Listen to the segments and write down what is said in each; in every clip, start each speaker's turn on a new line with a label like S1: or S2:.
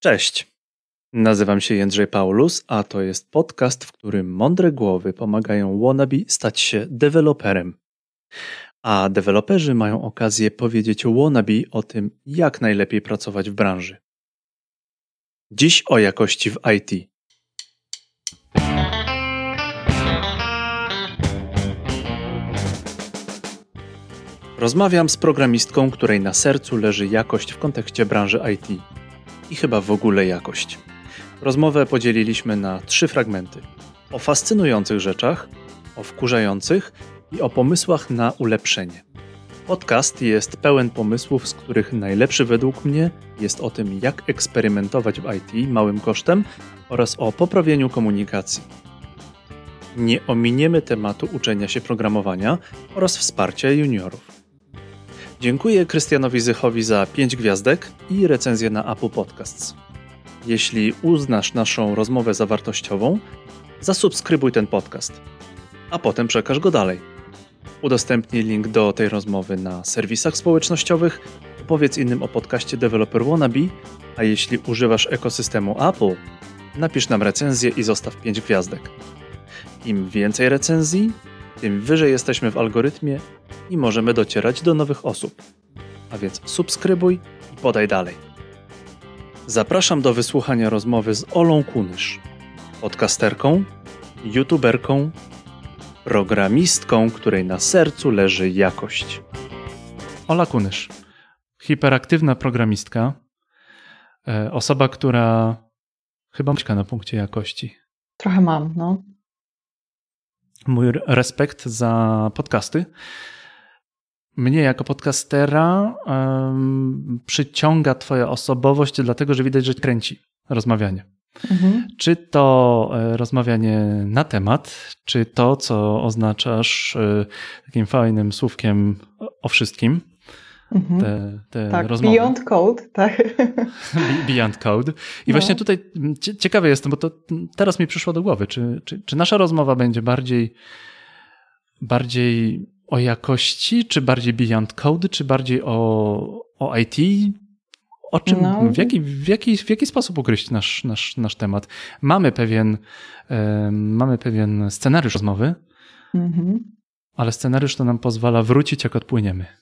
S1: Cześć. Nazywam się Jędrzej Paulus, a to jest podcast, w którym mądre głowy pomagają wannabe stać się deweloperem. A deweloperzy mają okazję powiedzieć wannabe o tym, jak najlepiej pracować w branży. Dziś o jakości w IT. Rozmawiam z programistką, której na sercu leży jakość w kontekście branży IT i chyba w ogóle jakość. Rozmowę podzieliliśmy na trzy fragmenty: o fascynujących rzeczach, o wkurzających i o pomysłach na ulepszenie. Podcast jest pełen pomysłów, z których najlepszy według mnie jest o tym, jak eksperymentować w IT małym kosztem oraz o poprawieniu komunikacji. Nie ominiemy tematu uczenia się programowania oraz wsparcia juniorów. Dziękuję Krystianowi Zychowi za 5 gwiazdek i recenzję na Apple Podcasts. Jeśli uznasz naszą rozmowę za wartościową, zasubskrybuj ten podcast, a potem przekaż go dalej. Udostępnij link do tej rozmowy na serwisach społecznościowych, opowiedz innym o podcaście Developer Wannabe, a jeśli używasz ekosystemu Apple, napisz nam recenzję i zostaw 5 gwiazdek. Im więcej recenzji, tym wyżej jesteśmy w algorytmie i możemy docierać do nowych osób. A więc subskrybuj i podaj dalej. Zapraszam do wysłuchania rozmowy z Olą Kunysz, podcasterką, youtuberką, programistką, której na sercu leży jakość. Ola Kunysz, hiperaktywna programistka, e, osoba, która chyba myśla na punkcie jakości.
S2: Trochę mam, no
S1: mój respekt za podcasty. Mnie jako podcastera um, przyciąga Twoja osobowość, dlatego że widać, że kręci rozmawianie. Mhm. Czy to e, rozmawianie na temat, czy to, co oznaczasz e, takim fajnym słówkiem o wszystkim,
S2: Mhm. Te, te tak, rozmowy. Beyond Code, tak.
S1: Beyond Code. I no. właśnie tutaj ciekawy jestem, bo to teraz mi przyszło do głowy, czy, czy, czy nasza rozmowa będzie bardziej, bardziej o jakości, czy bardziej Beyond Code, czy bardziej o, o IT? O czym, no. w, jaki, w, jaki, w jaki sposób ugryźć nasz, nasz, nasz temat? Mamy pewien, mamy pewien scenariusz rozmowy, mhm. ale scenariusz to nam pozwala wrócić, jak odpłyniemy.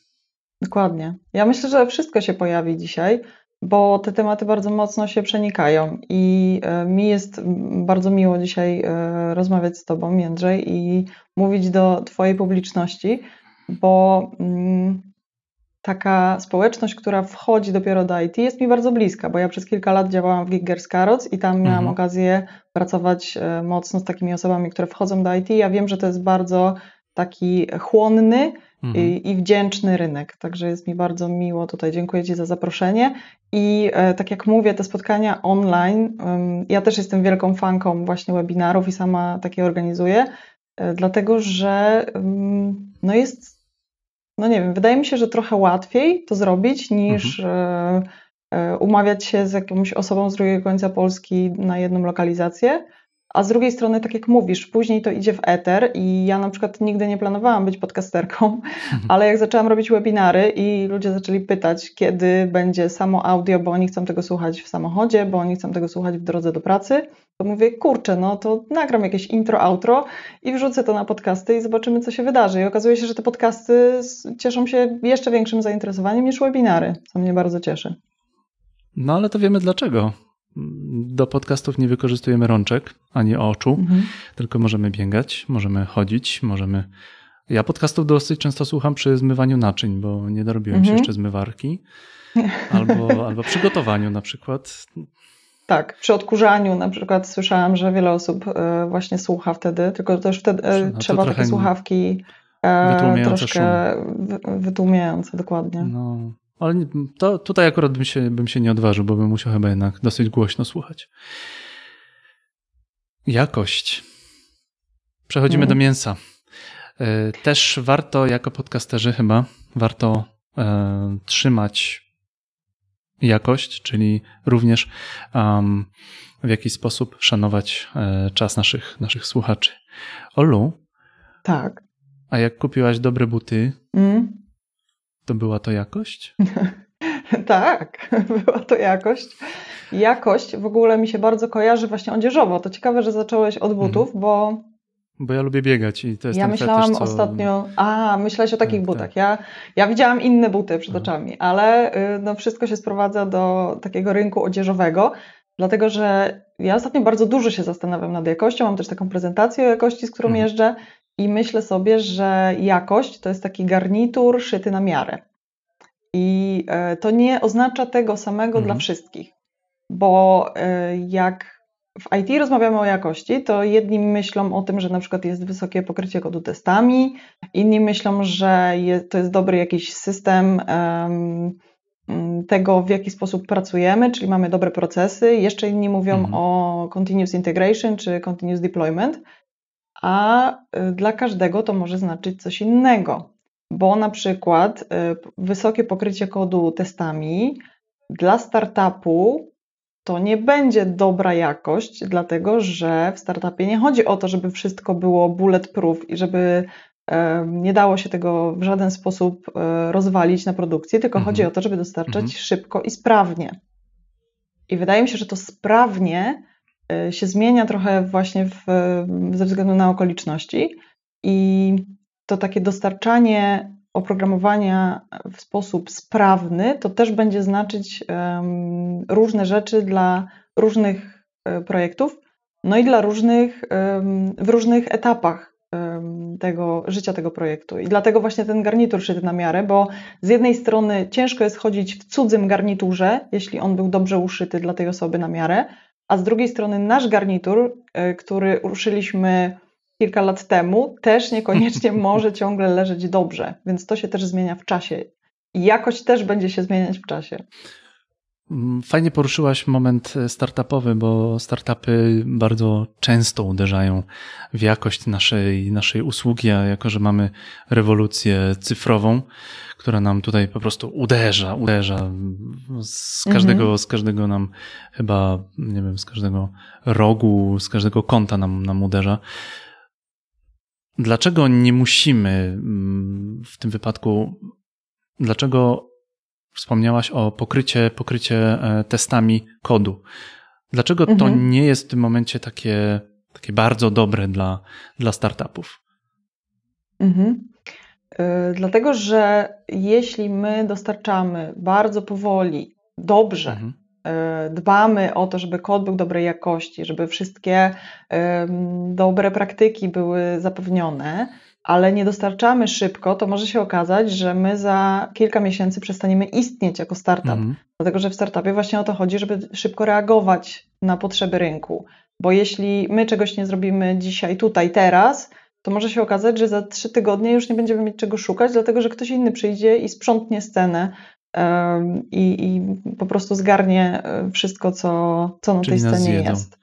S2: Dokładnie. Ja myślę, że wszystko się pojawi dzisiaj, bo te tematy bardzo mocno się przenikają i e, mi jest bardzo miło dzisiaj e, rozmawiać z Tobą, Jędrzej, i mówić do Twojej publiczności, bo mm, taka społeczność, która wchodzi dopiero do IT, jest mi bardzo bliska, bo ja przez kilka lat działałam w Giggers Carrots i tam miałam mhm. okazję pracować e, mocno z takimi osobami, które wchodzą do IT. Ja wiem, że to jest bardzo taki chłonny, mhm. i, i, wdzięczny rynek. Także jest mi bardzo miło tutaj. Dziękuję Ci za zaproszenie. I e, tak jak mówię, te spotkania online, ja też jestem wielką fanką właśnie webinarów i sama takie organizuję, e, dlatego że no jest, no nie wiem, wydaje mi się, że trochę łatwiej to zrobić niż mhm. E, umawiać się z jakąś osobą z drugiego końca Polski na jedną lokalizację. A z drugiej strony, tak jak mówisz, później to idzie w eter i ja na przykład nigdy nie planowałam być podcasterką, mhm. ale jak zaczęłam robić webinary i ludzie zaczęli pytać, kiedy będzie samo audio, bo oni chcą tego słuchać w samochodzie, bo oni chcą tego słuchać w drodze do pracy, to mówię, kurczę, no to nagram jakieś intro, outro i wrzucę to na podcasty i zobaczymy, co się wydarzy. I okazuje się, że te podcasty cieszą się jeszcze większym zainteresowaniem niż webinary, co mnie bardzo cieszy.
S1: No ale to wiemy dlaczego do podcastów nie wykorzystujemy rączek ani oczu, mhm. tylko możemy biegać, możemy chodzić, możemy. Ja podcastów dosyć często słucham przy zmywaniu naczyń, bo nie dorobiłem mhm. się jeszcze zmywarki. Albo, albo przygotowaniu na przykład.
S2: Tak, przy odkurzaniu na przykład słyszałam, że wiele osób e, właśnie słucha wtedy, tylko też wtedy e, no trzeba takie słuchawki e, troszkę szum. wytłumiające, dokładnie. No,
S1: ale to tutaj akurat bym się, bym się nie odważył, bo bym musiał chyba jednak dosyć głośno słuchać. Jakość. Przechodzimy mm. do mięsa. E, też warto, jako podcasterzy chyba, warto e, trzymać jakość, czyli również um, w jakiś sposób szanować e, czas naszych, naszych słuchaczy. Olu?
S2: Tak.
S1: A jak kupiłaś dobre buty, mm to była to jakość?
S2: tak, była to jakość. Jakość w ogóle mi się bardzo kojarzy właśnie odzieżowo. To ciekawe, że zacząłeś od butów, mhm. bo
S1: bo ja lubię biegać i to jest
S2: Ja myślałam
S1: fetysz,
S2: co... ostatnio. A, myślałeś o takich tak, butach. Tak. Ja, ja widziałam inne buty przed oczami, ale y, no, wszystko się sprowadza do takiego rynku odzieżowego, dlatego że ja ostatnio bardzo dużo się zastanawiam nad jakością. Mam też taką prezentację o jakości, z którą mhm. jeżdżę i myślę sobie, że jakość to jest taki garnitur szyty na miarę. I y, to nie oznacza tego samego mhm. dla wszystkich, bo y, jak w IT rozmawiamy o jakości, to jedni myślą o tym, że na przykład jest wysokie pokrycie kodu testami, inni myślą, że to jest dobry jakiś system tego, w jaki sposób pracujemy, czyli mamy dobre procesy. Jeszcze inni mówią mhm. o continuous integration czy continuous deployment, a y, dla każdego to może znaczyć coś innego, bo na przykład y, wysokie pokrycie kodu testami dla startupu to nie będzie dobra jakość, dlatego że w startupie nie chodzi o to, żeby wszystko było bulletproof i żeby nie dało się tego w żaden sposób e, rozwalić na produkcji, tylko mhm. chodzi o to, żeby dostarczać mhm. szybko i sprawnie. I wydaje mi się, że to sprawnie się zmienia trochę właśnie w, ze względu na okoliczności i to takie dostarczanie oprogramowania w sposób sprawny, to też będzie znaczyć um, różne rzeczy dla różnych um, projektów, no i dla różnych, um, w różnych etapach tego życia tego projektu. I dlatego właśnie ten garnitur szyty na miarę, bo z jednej strony ciężko jest chodzić w cudzym garniturze, jeśli on był dobrze uszyty dla tej osoby na miarę, a z drugiej strony nasz garnitur, e, który uszyliśmy kilka lat temu, też niekoniecznie może ciągle leżeć dobrze, więc to się też zmienia w czasie. I jakość też będzie się zmieniać w czasie.
S1: Mm, fajnie poruszyłaś moment e, startupowy, bo startupy bardzo często uderzają w jakość naszej, naszej usługi, a jako, że mamy rewolucję cyfrową, która nam tutaj po prostu uderza, uderza z każdego, mhm. z każdego nam chyba, nie wiem, z każdego rogu, z każdego kąta nam, nam uderza. Dlaczego nie musimy mm, w tym wypadku, dlaczego wspomniałaś o pokrycie, pokrycie e, testami kodu? Dlaczego mhm. to nie jest w tym momencie takie, takie bardzo dobre dla, dla startupów?
S2: Mhm. Yy, dlatego, że jeśli my dostarczamy bardzo powoli, dobrze, mhm E, dbamy o to, żeby kod był dobrej jakości, żeby wszystkie dobre praktyki były zapewnione, ale nie dostarczamy szybko, to może się okazać, że my za kilka miesięcy przestaniemy istnieć jako startup. Mhm. Dlatego, że w startupie właśnie o to chodzi, żeby szybko reagować na potrzeby rynku. Bo jeśli my czegoś nie zrobimy dzisiaj, tutaj, teraz, to może się okazać, że za trzy tygodnie już nie będziemy mieć czego szukać, dlatego że ktoś inny przyjdzie i sprzątnie scenę i, i po prostu zgarnie e, wszystko, co, co na Czyli tej scenie jest.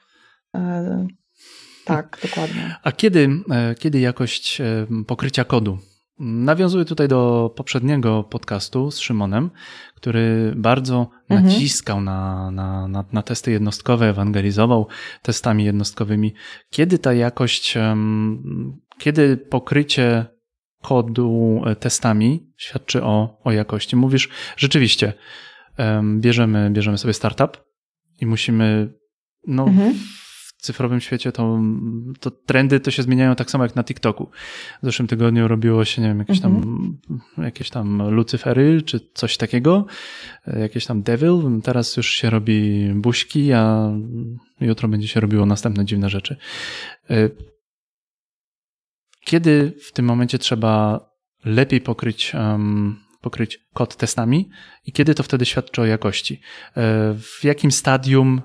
S2: E, tak, dokładnie.
S1: A kiedy, e, kiedy jakość pokrycia kodu? Nawiązuję tutaj do poprzedniego podcastu z Szymonem, który bardzo mhm. naciskał na, na, na, na, testy jednostkowe, ewangelizował testami jednostkowymi. Kiedy ta jakość, kiedy pokrycie kodu e, testami świadczy o, o jakości. Mówisz, rzeczywiście, bierzemy, bierzemy sobie startup i musimy, no, mhm. Cyfrowym świecie to, to trendy to się zmieniają tak samo jak na TikToku. W zeszłym tygodniu robiło się, nie wiem, jakieś tam, mhm. jakieś tam Lucyfery czy coś takiego, jakieś tam Devil. Teraz już się robi buźki, a jutro będzie się robiło następne dziwne rzeczy. E, kiedy w tym momencie trzeba lepiej pokryć, um, pokryć kod testami i kiedy to wtedy świadczy o jakości? E, w jakim stadium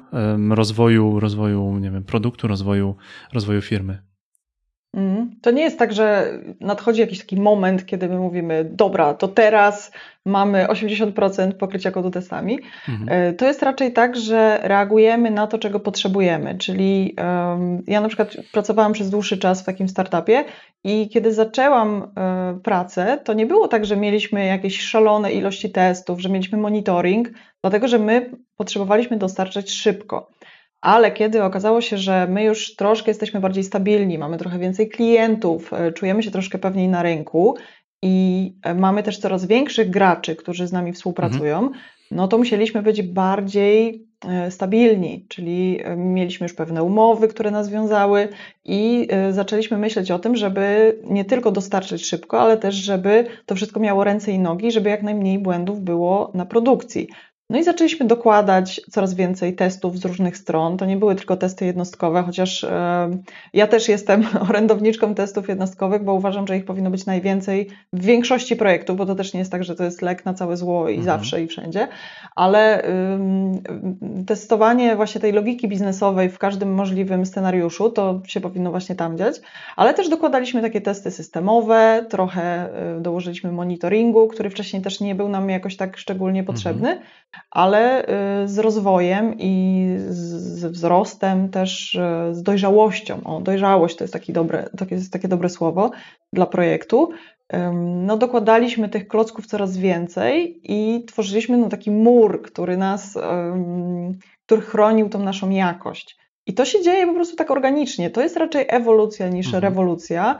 S1: rozwoju, rozwoju nie wiem, produktu, rozwoju, rozwoju firmy?
S2: Mm. To nie jest tak, że nadchodzi jakiś taki moment, kiedy my mówimy, dobra, to teraz mamy 80% pokrycia kodu testami. Mhm. E, to jest raczej tak, że reagujemy na to, czego potrzebujemy. Czyli um, ja na przykład pracowałam przez dłuższy czas w takim startupie i kiedy zaczęłam um, pracę, to nie było tak, że mieliśmy jakieś szalone ilości testów, że mieliśmy monitoring, dlatego że my potrzebowaliśmy dostarczać szybko. Ale kiedy okazało się, że my już troszkę jesteśmy bardziej stabilni, mamy trochę więcej klientów, e, czujemy się troszkę pewniej na rynku i e, mamy też coraz większych graczy, którzy z nami współpracują, mhm. no to musieliśmy być bardziej e, stabilni, czyli mieliśmy już pewne umowy, które nas wiązały i zaczęliśmy myśleć o tym, żeby nie tylko dostarczyć szybko, ale też, żeby to wszystko miało ręce i nogi, żeby jak najmniej błędów było na produkcji. No i zaczęliśmy dokładać coraz więcej testów z różnych stron. To nie były tylko testy jednostkowe, chociaż e, ja też jestem orędowniczką testów jednostkowych, bo uważam, że ich powinno być najwięcej w większości projektów, bo to też nie jest tak, że to jest lek na całe zło i mhm. zawsze i wszędzie, ale testowanie właśnie tej logiki biznesowej w każdym możliwym scenariuszu, to się powinno właśnie tam dziać, ale też dokładaliśmy takie testy systemowe, trochę y, dołożyliśmy monitoringu, który wcześniej też nie był nam jakoś tak szczególnie potrzebny. Mhm ale y, z rozwojem i z wzrostem, też y, z dojrzałością. O, dojrzałość to jest, taki dobre, to jest takie dobre słowo dla projektu. No, dokładaliśmy tych klocków coraz więcej i tworzyliśmy no, taki mur, który nas, który chronił tą naszą jakość. I to się dzieje po prostu tak organicznie. To jest raczej ewolucja niż mhm. rewolucja.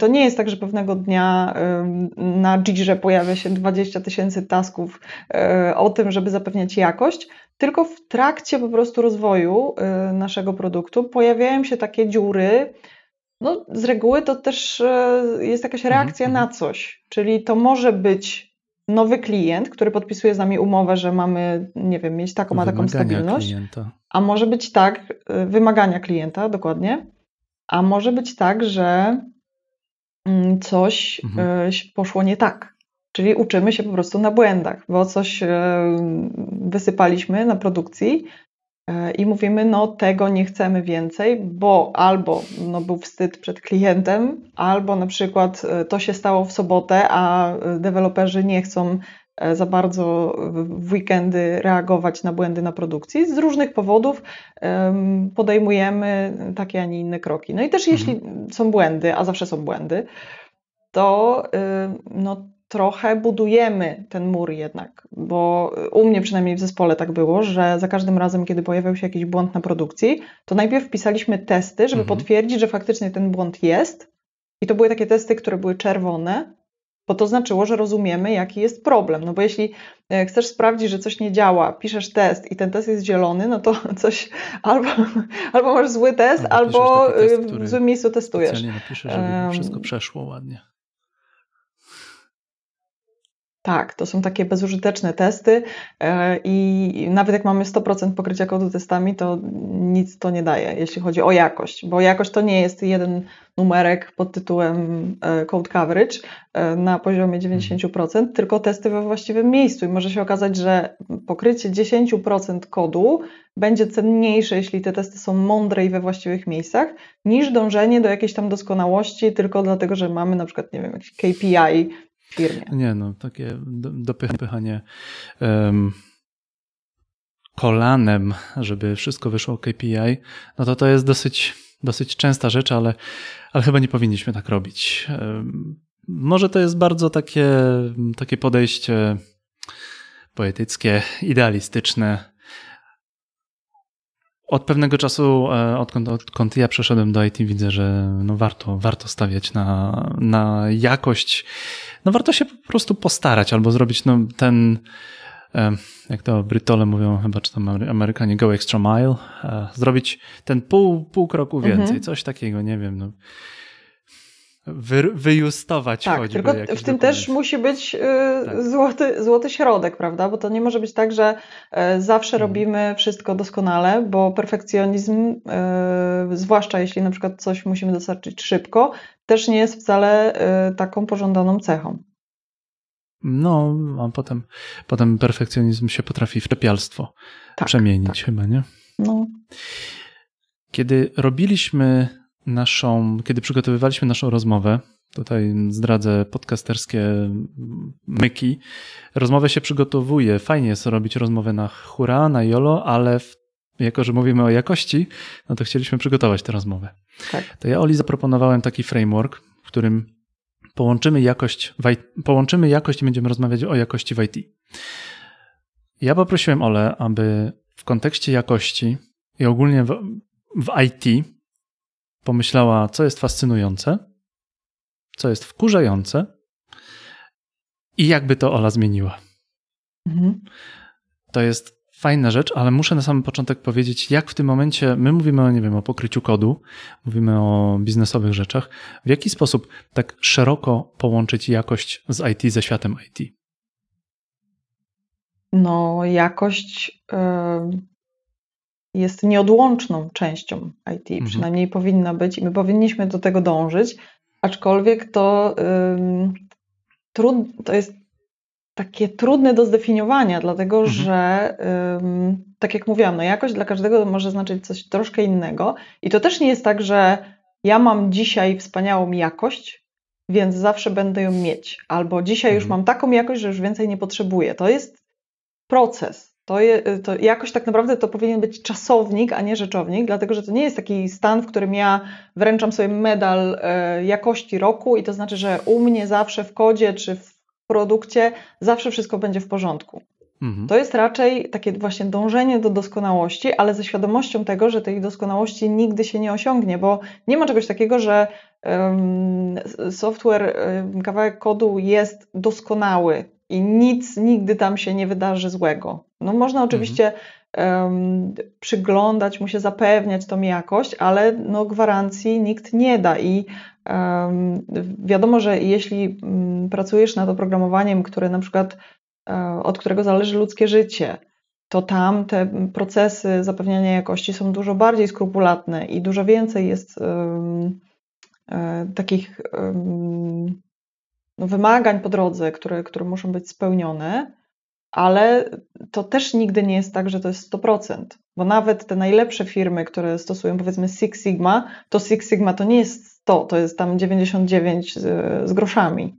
S2: To nie jest tak, że pewnego dnia na Jirze pojawia się 20 tysięcy tasków e, o tym, żeby zapewniać jakość, tylko w trakcie po prostu rozwoju e, naszego produktu pojawiają się takie dziury. No, z reguły to też e, jest jakaś mhm, reakcja na mhm. coś, czyli to może być nowy klient, który podpisuje z nami umowę, że mamy, nie wiem, mieć taką, a taką stabilność. Klienta. A może być tak, wymagania klienta, dokładnie. A może być tak, że coś mhm. E, poszło nie tak. Czyli uczymy się po prostu na błędach, bo coś e, wysypaliśmy na produkcji e, i mówimy, no tego nie chcemy więcej, bo albo no, był wstyd przed klientem, albo na przykład to się stało w sobotę, a deweloperzy nie chcą za bardzo w weekendy reagować na błędy na produkcji. Z różnych powodów podejmujemy takie, a nie inne kroki. No i też jeśli mhm. są błędy, a zawsze są błędy, to no, trochę budujemy ten mur jednak, bo u mnie przynajmniej w zespole tak było, że za każdym razem, kiedy pojawiał się jakiś błąd na produkcji, to najpierw pisaliśmy testy, żeby mhm. potwierdzić, że faktycznie ten błąd jest. I to były takie testy, które były czerwone, bo to znaczyło, że rozumiemy, jaki jest problem. No bo jeśli e, chcesz sprawdzić, że coś nie działa, piszesz test i ten test jest zielony, no to coś albo, albo masz zły test, albo, albo test, w złym miejscu testujesz.
S1: napiszę, żeby wszystko przeszło ładnie.
S2: Tak, to są takie bezużyteczne testy e, i nawet jak mamy 100% pokrycia kodu testami, to nic to nie daje, jeśli chodzi o jakość, bo jakość to nie jest jeden numerek pod tytułem e, code coverage e, na poziomie 90%, tylko testy we właściwym miejscu. I może się okazać, że pokrycie 10% kodu będzie cenniejsze, jeśli te testy są mądre i we właściwych miejscach, niż dążenie do jakiejś tam doskonałości tylko dlatego, że mamy na przykład, nie wiem, jakiś KPI firmie.
S1: Nie, no takie dopychanie um, kolanem, żeby wszystko wyszło KPI, no to to jest dosyć, dosyć częsta rzecz, ale, ale chyba nie powinniśmy tak robić. Um, może to jest bardzo takie, takie podejście poetyckie, idealistyczne, od pewnego czasu, e, odkąd, odkąd ja przeszedłem do IT, widzę, że no warto, warto stawiać na, na jakość. No warto się po prostu postarać albo zrobić no, ten, e, jak to Brytole mówią, chyba czy tam Amerykanie, go extra mile, e, zrobić ten pół, pół kroku więcej, mhm. coś takiego, nie wiem. No wy, wyjustować
S2: tak,
S1: choćby.
S2: Tylko w tym dokument. też musi być y, tak. złoty, złoty środek, prawda? Bo to nie może być tak, że y, zawsze mhm. robimy wszystko doskonale, bo perfekcjonizm, y, zwłaszcza jeśli na przykład coś musimy dostarczyć szybko, też nie jest wcale taką pożądaną cechą.
S1: No, a potem, potem perfekcjonizm się potrafi w czepialstwo tak, przemienić tak. chyba, nie? No. Kiedy robiliśmy naszą, kiedy przygotowywaliśmy naszą rozmowę, tutaj zdradzę podcasterskie myki, rozmowę się przygotowuje. Fajnie jest robić rozmowę na hura, na jolo, ale w, jako, że mówimy o jakości, no to chcieliśmy przygotować tę rozmowę. Tak. To ja Oli zaproponowałem taki framework, w którym połączymy jakość, połączymy jakość i będziemy rozmawiać o jakości w IT. Ja poprosiłem Ole, aby w kontekście jakości i ogólnie w, w IT pomyślała, co jest fascynujące, co jest wkurzające i jakby to Ola zmieniła. Mhm. To jest fajna rzecz, ale muszę na samym początek powiedzieć, jak w tym momencie my mówimy o, nie wiem, o pokryciu kodu, mówimy o biznesowych rzeczach, w jaki sposób tak szeroko połączyć jakość z IT ze światem IT?
S2: No, jakość jest nieodłączną częścią IT, mhm. przynajmniej powinna być i my powinniśmy do tego dążyć, aczkolwiek to, trud, to jest takie trudne do zdefiniowania, dlatego mhm. że tak jak mówiłam, no jakość dla każdego może znaczyć coś troszkę innego i to też nie jest tak, że ja mam dzisiaj wspaniałą jakość, więc zawsze będę ją mieć, albo dzisiaj już mhm. mam taką jakość, że już więcej nie potrzebuję. To jest proces. To, je, to jakoś tak naprawdę to powinien być czasownik, a nie rzeczownik, dlatego że to nie jest taki stan, w którym ja wręczam sobie medal e, jakości roku i to znaczy, że u mnie zawsze w kodzie czy w produkcie zawsze wszystko będzie w porządku. Mhm. To jest raczej takie właśnie dążenie do doskonałości, ale ze świadomością tego, że tej doskonałości nigdy się nie osiągnie, bo nie ma czegoś takiego, że um, software, um, kawałek kodu jest doskonały i nic nigdy tam się nie wydarzy złego. No można mhm. oczywiście um, przyglądać mu się, zapewniać tą jakość, ale no gwarancji nikt nie da i um, wiadomo, że jeśli um, pracujesz nad oprogramowaniem, które na przykład e, od którego zależy ludzkie życie, to tam te procesy zapewniania jakości są dużo bardziej skrupulatne i dużo więcej jest um, takich no, wymagań po drodze, które, które muszą być spełnione, ale to też nigdy nie jest tak, że to jest 100%, bo nawet te najlepsze firmy, które stosują powiedzmy Six Sigma, to Six Sigma to nie jest 100, to jest tam 99 z, z groszami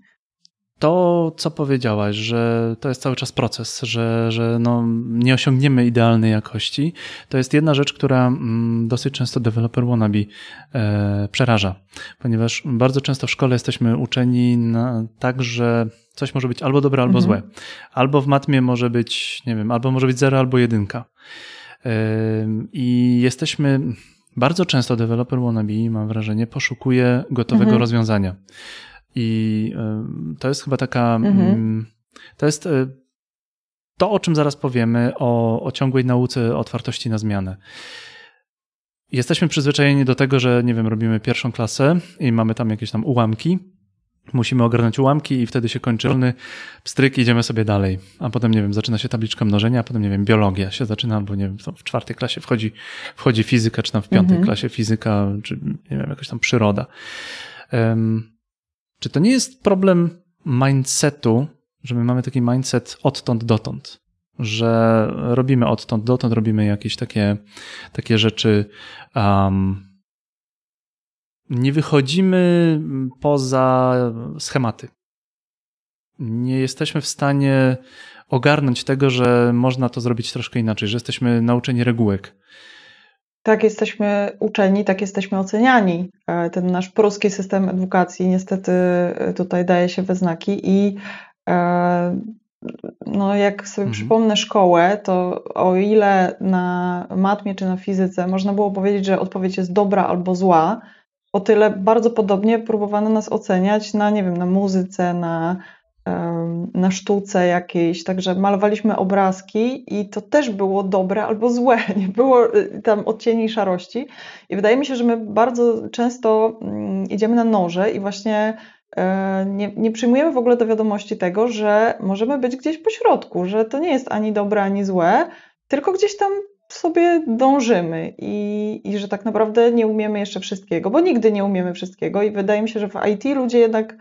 S1: to, co powiedziałaś, że to jest cały czas proces, że, że no, nie osiągniemy idealnej jakości, to jest jedna rzecz, która mm, dosyć często developer wannabe e, przeraża, ponieważ bardzo często w szkole jesteśmy uczeni na, tak, że coś może być albo dobre, albo mhm. złe. Albo w matmie może być, nie wiem, albo może być zero, albo jedynka. E, I jesteśmy bardzo często developer wannabe, mam wrażenie, poszukuje gotowego mhm. rozwiązania. I to jest chyba taka. Mhm. Mm, to jest e, to, o czym zaraz powiemy, o, o ciągłej nauce otwartości na zmianę. Jesteśmy przyzwyczajeni do tego, że nie wiem, robimy pierwszą klasę i mamy tam jakieś tam ułamki. Musimy ogarnąć ułamki i wtedy się kończy rolny pstryk, idziemy sobie dalej. A potem, nie wiem, zaczyna się tabliczka mnożenia, a potem, nie wiem, biologia się zaczyna, albo nie wiem, w czwartej klasie wchodzi, wchodzi fizyka, czy tam w piątej mhm. klasie fizyka, czy nie wiem, jakaś tam przyroda. Um, czy to nie jest problem mindsetu, że my mamy taki mindset odtąd dotąd, że robimy odtąd dotąd, robimy jakieś takie, takie rzeczy. Um, nie wychodzimy poza schematy. Nie jesteśmy w stanie ogarnąć tego, że można to zrobić troszkę inaczej, że jesteśmy nauczeni regułek
S2: tak jesteśmy uczeni, tak jesteśmy oceniani. E, ten nasz polski system edukacji niestety e, tutaj daje się we znaki i e, no jak sobie mhm. przypomnę szkołę, to o ile na matmie czy na fizyce można było powiedzieć, że odpowiedź jest dobra albo zła, o tyle bardzo podobnie próbowano nas oceniać na, nie wiem, na muzyce, na na sztuce jakiejś, także malowaliśmy obrazki i to też było dobre albo złe, nie było y, tam odcieni szarości. I wydaje mi się, że my bardzo często mm, idziemy na noże i właśnie e, nie, nie przyjmujemy w ogóle do wiadomości tego, że możemy być gdzieś po środku, że to nie jest ani dobre, ani złe, tylko gdzieś tam sobie dążymy i, i że tak naprawdę nie umiemy jeszcze wszystkiego, bo nigdy nie umiemy wszystkiego i wydaje mi się, że w IT ludzie jednak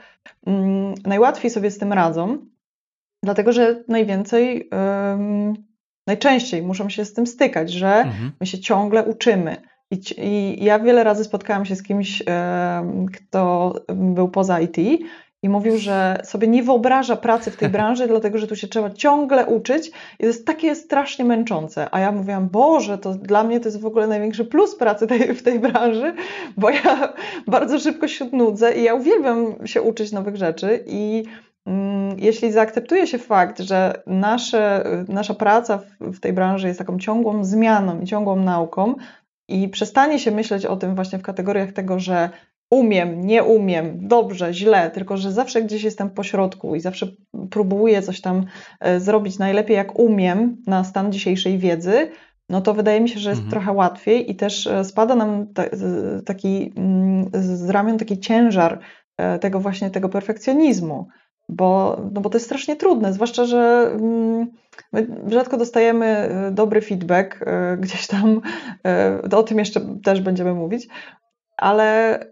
S2: mm, najłatwiej sobie z tym radzą, dlatego że najwięcej, um, najczęściej muszą się z tym stykać, że mhm. my się ciągle uczymy. I, I, ja wiele razy spotkałam się z kimś, kto był poza IT i mówił, że sobie nie wyobraża pracy w tej branży, dlatego że tu się trzeba ciągle uczyć i to jest takie strasznie męczące. A ja mówiłam, Boże, to dla mnie to jest w ogóle największy plus pracy tej, w tej branży, bo ja bardzo szybko się nudzę i ja uwielbiam się uczyć nowych rzeczy i mm, jeśli zaakceptuje się fakt, że nasze, nasza praca w, w tej branży jest taką ciągłą zmianą i ciągłą nauką, i przestanie się myśleć o tym właśnie w kategoriach tego, że umiem, nie umiem, dobrze, źle, tylko że zawsze gdzieś jestem po środku i zawsze próbuję coś tam e, zrobić najlepiej jak umiem na stan dzisiejszej wiedzy, no to wydaje mi się, że jest mhm. trochę łatwiej i też e, spada nam taki mm, z ramion taki ciężar e, tego właśnie tego perfekcjonizmu, bo, no bo to jest strasznie trudne, zwłaszcza, że mm, my rzadko dostajemy dobry feedback gdzieś tam, o tym jeszcze też będziemy mówić, ale y,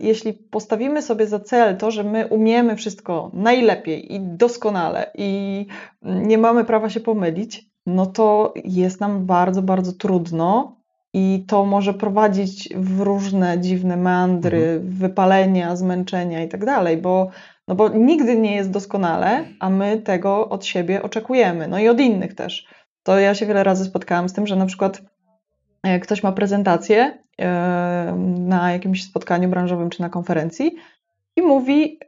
S2: jeśli postawimy sobie za cel to, że my umiemy wszystko najlepiej i doskonale i nie mamy prawa się pomylić, no to jest nam bardzo, bardzo trudno i to może prowadzić w różne dziwne meandry, mhm. wypalenia, zmęczenia i tak dalej, bo, no bo nigdy nie jest doskonale, a my tego od siebie oczekujemy, no i od innych też. To ja się wiele razy spotkałam z tym, że na przykład e, ktoś ma prezentację na jakimś spotkaniu branżowym czy na konferencji i mówi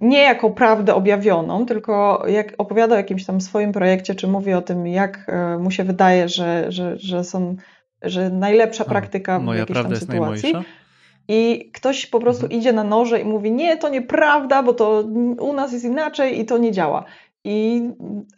S2: nie jako prawdę objawioną, tylko jak opowiada o jakimś tam swoim projekcie, czy mówi o tym, jak e, mu się wydaje, że, że, że są, że najlepsza praktyka w jakiejś tam sytuacji. I ktoś po prostu mhm. idzie na noże i mówi: Nie, to nieprawda, bo to u nas jest inaczej i to nie działa. I,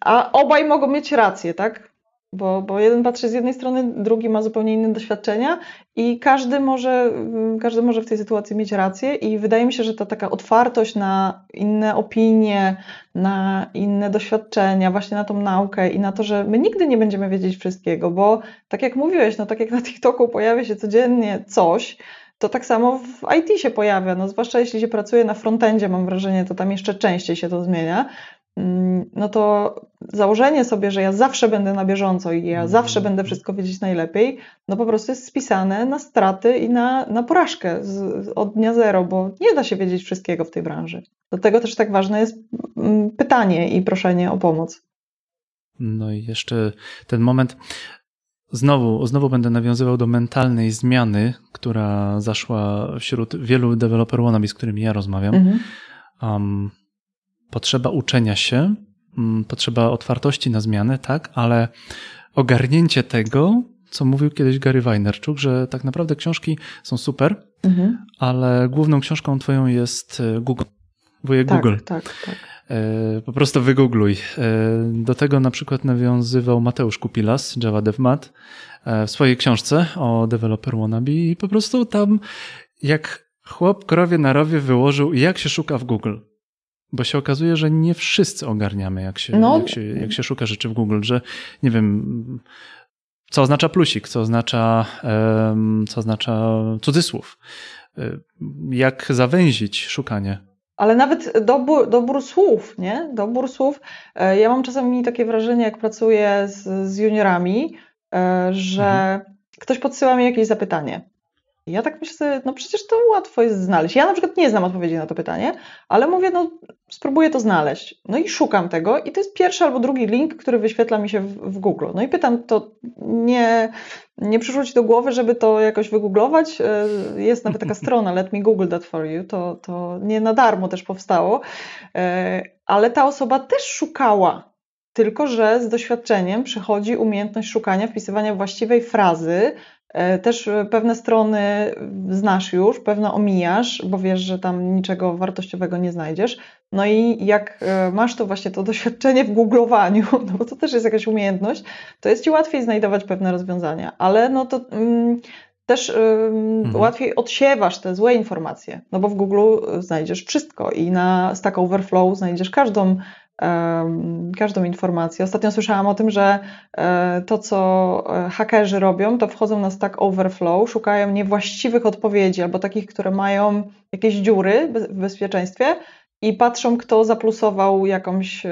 S2: a obaj mogą mieć rację, tak? Bo, bo jeden patrzy z jednej strony, drugi ma zupełnie inne doświadczenia i każdy może, każdy może w tej sytuacji mieć rację i wydaje mi się, że ta taka otwartość na inne opinie, na inne doświadczenia, właśnie na tą naukę i na to, że my nigdy nie będziemy wiedzieć wszystkiego, bo tak jak mówiłeś, no tak jak na TikToku pojawia się codziennie coś, to tak samo w IT się pojawia, no zwłaszcza jeśli się pracuje na frontendzie, mam wrażenie, to tam jeszcze częściej się to zmienia, no to założenie sobie, że ja zawsze będę na bieżąco i ja mhm. zawsze będę wszystko wiedzieć najlepiej, no po prostu jest spisane na straty i na, na porażkę z, od dnia zero, bo nie da się wiedzieć wszystkiego w tej branży. Dlatego też tak ważne jest mm, pytanie i proszenie o pomoc.
S1: No i jeszcze ten moment. Znowu, znowu będę nawiązywał do mentalnej zmiany, która zaszła wśród wielu deweloper wannabe, z którymi ja rozmawiam. Mhm. Um, potrzeba uczenia się, mm, potrzeba otwartości na zmiany, tak, ale ogarnięcie tego, co mówił kiedyś Gary Vaynerchuk, że tak naprawdę książki są super, mhm. ale główną książką twoją jest e, Google. Wujek tak, Google. Tak, tak. E, po prostu wygoogluj. E, do tego na przykład nawiązywał Mateusz Kupilas, Java DevMat, w swojej książce o Developer Wannabe i po prostu tam jak chłop krowie na rowie wyłożył, jak się szuka w Google. Bo się okazuje, że nie wszyscy ogarniamy, jak się, no. jak się, jak się szuka rzeczy w Google, że nie wiem, co oznacza plusik, co oznacza, co oznacza cudzysłów, y, jak zawęzić szukanie.
S2: Ale nawet dobór, dobór słów, nie? Dobór słów. E, ja mam czasami takie wrażenie, jak pracuję z, z juniorami, e, że mhm. ktoś podsyła mi jakieś zapytanie. Ja tak myślę, no przecież to łatwo jest znaleźć. Ja na przykład nie znam odpowiedzi na to pytanie, ale mówię, no spróbuję to znaleźć. No i szukam tego i to jest pierwszy albo drugi link, który wyświetla mi się w, w Google. No i pytam, to nie, nie przyszło Ci do głowy, żeby to jakoś wygooglować? E, jest nawet taka strona Let me Google that for you, to, to nie na darmo też powstało, e, ale ta osoba też szukała tylko że z doświadczeniem przychodzi umiejętność szukania, wpisywania właściwej frazy, też e, pewne strony znasz już, pewne omijasz, bo wiesz, że tam niczego wartościowego nie znajdziesz. No i jak e, masz to właśnie to doświadczenie w googlowaniu, no bo to też jest jakaś umiejętność, to jest ci łatwiej znajdować pewne rozwiązania, ale no to mm, też mhm. łatwiej odsiewasz te złe informacje, no bo w Google znajdziesz wszystko i na Stack Overflow znajdziesz każdą każdą informację. Ostatnio słyszałam o tym, że e, to, co e, hakerzy robią, to wchodzą na Stack Overflow, szukają niewłaściwych odpowiedzi albo takich, które mają jakieś dziury w bezpieczeństwie i patrzą, kto zaplusował jakąś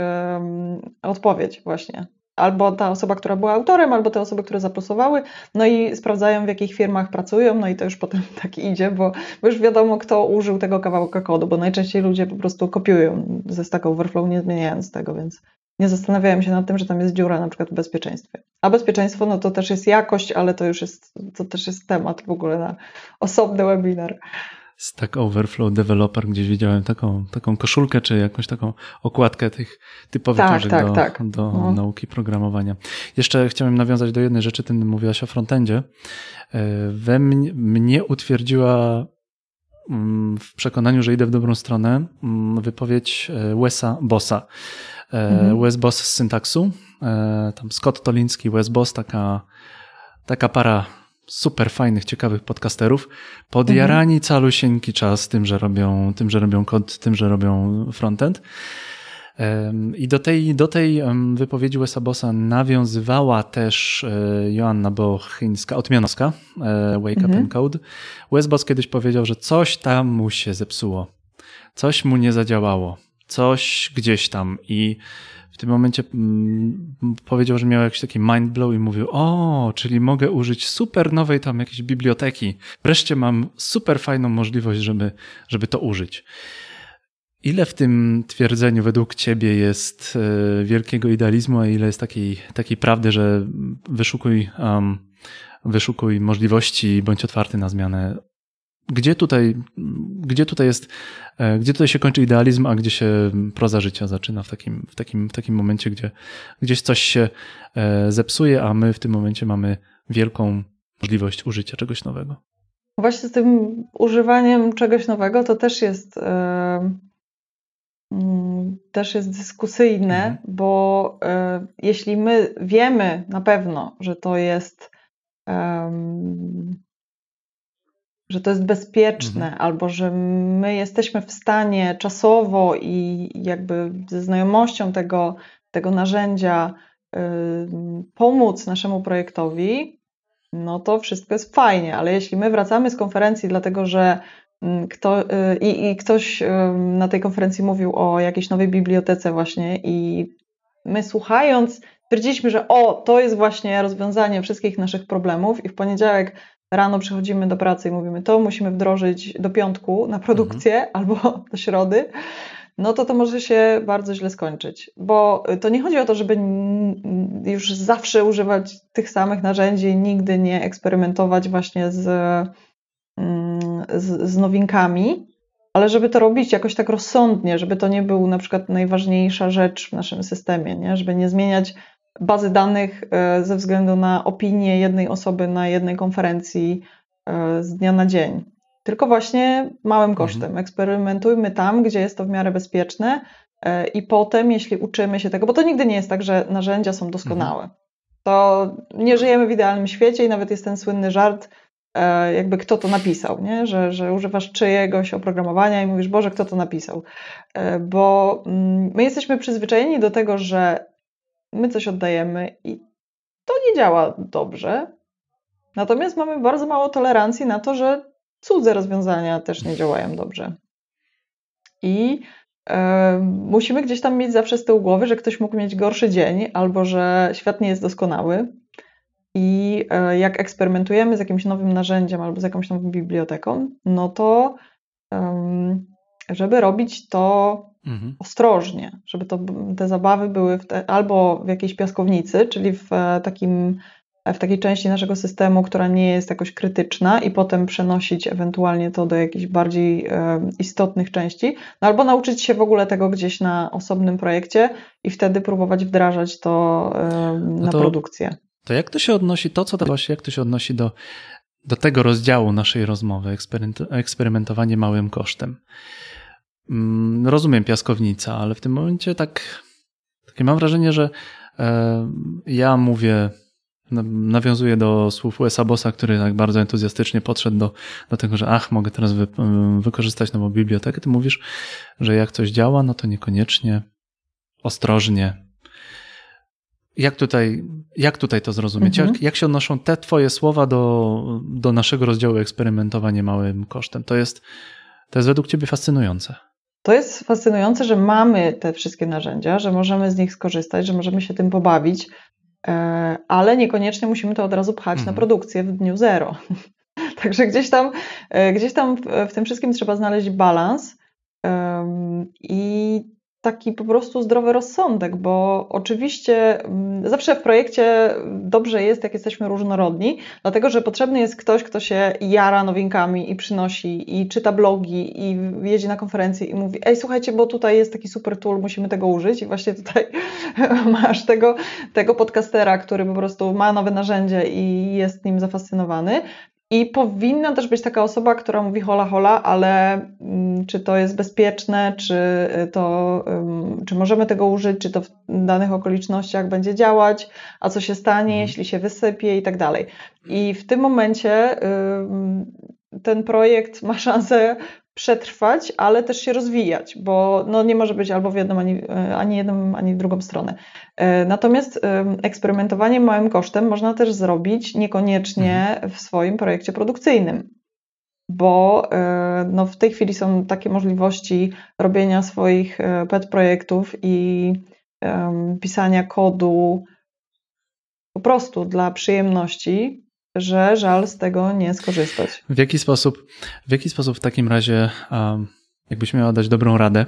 S2: odpowiedź właśnie albo ta osoba, która była autorem, albo te osoby, które zaplusowały, no i sprawdzają, w jakich firmach pracują, no i to już potem tak idzie, bo, bo już wiadomo, kto użył tego kawałka kodu, bo najczęściej ludzie po prostu kopiują ze Stack Overflow, nie zmieniając tego, więc nie zastanawiałem się nad tym, że tam jest dziura na przykład w bezpieczeństwie. A bezpieczeństwo, no to też jest jakość, ale to już jest, to też jest temat w ogóle na osobny webinar.
S1: Stack Overflow Developer, gdzieś widziałem taką, taką koszulkę, czy jakąś taką okładkę tych typowych tak, tak, do, tak. do no. nauki programowania. Jeszcze chciałem nawiązać do jednej rzeczy, ty mówiłaś o frontendzie. E, we mnie, mnie utwierdziła mm, w przekonaniu, że idę w dobrą stronę, mm, wypowiedź e, Wesa Bossa. E, mhm. Wes Boss z syntaksu, tam Scott Toliński, Wes Boss, taka, taka para super fajnych, ciekawych podcasterów, podjarani mhm. calusieńki czas tym, że robią, tym, że robią kod, tym, że robią frontend. I do tej, do tej wypowiedzi Wesa Bossa nawiązywała też e, Joanna Bochińska, Otmianowska, e, Wake mhm. Up and Code. Wes Boss kiedyś powiedział, że coś tam mu się zepsuło, coś mu nie zadziałało, coś gdzieś tam i w tym momencie mm, powiedział, że miał jakiś taki mind blow i mówił, o, czyli mogę użyć super nowej tam jakiejś biblioteki. Wreszcie mam super fajną możliwość, żeby, żeby to użyć. Ile w tym twierdzeniu według Ciebie jest e, wielkiego idealizmu, a ile jest takiej, takiej prawdy, że wyszukuj, um, wyszukuj możliwości, bądź otwarty na zmianę? Gdzie tutaj, gdzie tutaj jest, e, gdzie tutaj się kończy idealizm, a gdzie się proza życia zaczyna w takim, w takim, w takim momencie, gdzie gdzieś coś się e, zepsuje, a my w tym momencie mamy wielką możliwość użycia czegoś nowego?
S2: Właśnie z tym używaniem czegoś nowego to też jest. Yy też jest dyskusyjne, mhm. bo jeśli my wiemy na pewno, że to jest że to jest bezpieczne, mhm. albo że my jesteśmy w stanie czasowo i jakby ze znajomością tego, tego narzędzia pomóc naszemu projektowi, no to wszystko jest fajnie, ale jeśli my wracamy z konferencji dlatego, że kto, y, i, I ktoś na tej konferencji mówił o jakiejś nowej bibliotece właśnie i my słuchając stwierdziliśmy, że o, to jest właśnie rozwiązanie wszystkich naszych problemów i w poniedziałek rano przychodzimy do pracy i mówimy, to musimy wdrożyć do piątku na produkcję mhm. albo do środy, no to to może się bardzo źle skończyć. Bo to nie chodzi o to, żeby już zawsze używać tych samych narzędzi, nigdy nie eksperymentować właśnie z z, z nowinkami, ale żeby to robić jakoś tak rozsądnie, żeby to nie był na przykład najważniejsza rzecz w naszym systemie, nie? żeby nie zmieniać bazy danych e, ze względu na opinię jednej osoby na jednej konferencji e, z dnia na dzień. Tylko właśnie małym mhm. kosztem. Eksperymentujmy tam, gdzie jest to w miarę bezpieczne e, i potem, jeśli uczymy się tego, bo to nigdy nie jest tak, że narzędzia są doskonałe. Mhm. To nie żyjemy w idealnym świecie i nawet jest ten słynny żart, jakby kto to napisał, nie? Że, że używasz czyjegoś oprogramowania i mówisz, Boże, kto to napisał. Bo mm, my jesteśmy przyzwyczajeni do tego, że my coś oddajemy i to nie działa dobrze. Natomiast mamy bardzo mało tolerancji na to, że cudze rozwiązania też nie działają dobrze. I e, musimy gdzieś tam mieć zawsze z tyłu głowy, że ktoś mógł mieć gorszy dzień albo że świat nie jest doskonały i e, jak eksperymentujemy z jakimś nowym narzędziem albo z jakąś nową biblioteką, no to żeby robić to mhm. ostrożnie, żeby to, te zabawy były w te, albo w jakiejś piaskownicy, czyli w e, takim w takiej części naszego systemu, która nie jest jakoś krytyczna, i potem przenosić ewentualnie to do jakichś bardziej e, istotnych części, no albo nauczyć się w ogóle tego gdzieś na osobnym projekcie i wtedy próbować wdrażać to e, na no to, produkcję.
S1: To jak to się odnosi, to co właśnie, jak to się odnosi do, do tego rozdziału naszej rozmowy, eksperymentowanie małym kosztem? Mm, rozumiem piaskownica, ale w tym momencie tak, takie mam wrażenie, że e, ja mówię, nawiązuję do słów USA Bossa, który tak bardzo entuzjastycznie podszedł do, do tego, że ach, mogę teraz wy, wykorzystać nową bibliotekę. Ty mówisz, że jak coś działa, no to niekoniecznie ostrożnie, jak tutaj, jak tutaj to zrozumieć? Mhm. Jak, jak się odnoszą te Twoje słowa do, do naszego rozdziału eksperymentowanie małym kosztem? To jest, to jest według Ciebie fascynujące.
S2: To jest fascynujące, że mamy te wszystkie narzędzia, że możemy z nich skorzystać, że możemy się tym pobawić, e, ale niekoniecznie musimy to od razu pchać mhm. na produkcję w dniu zero. Także gdzieś tam, e, gdzieś tam w tym wszystkim trzeba znaleźć balans. I taki po prostu zdrowy rozsądek, bo oczywiście mm, zawsze w projekcie dobrze jest, jak jesteśmy różnorodni, dlatego że potrzebny jest ktoś, kto się jara nowinkami i przynosi i czyta blogi i jedzie na konferencje i mówi: Ej, słuchajcie, bo tutaj jest taki super tool, musimy tego użyć. I właśnie tutaj masz tego, tego podcastera, który po prostu ma nowe narzędzie i jest nim zafascynowany. I powinna też być taka osoba, która mówi hola hola, ale mm, czy to jest bezpieczne, czy to, czy możemy tego użyć, czy to w danych okolicznościach będzie działać, a co się stanie, mhm. jeśli się wysypie i tak dalej. I w tym momencie ten projekt ma szansę przetrwać, ale też się rozwijać, bo no nie może być albo w jedną, ani, ani jedną, ani w drugą stronę. E, natomiast eksperymentowanie małym kosztem można też zrobić niekoniecznie mhm. w swoim projekcie produkcyjnym, bo e, no w tej chwili są takie możliwości robienia swoich e, pet projektów i pisania kodu po prostu dla przyjemności, że żal z tego nie skorzystać.
S1: W jaki sposób, w jaki sposób w takim razie, jakbyś miała dać dobrą radę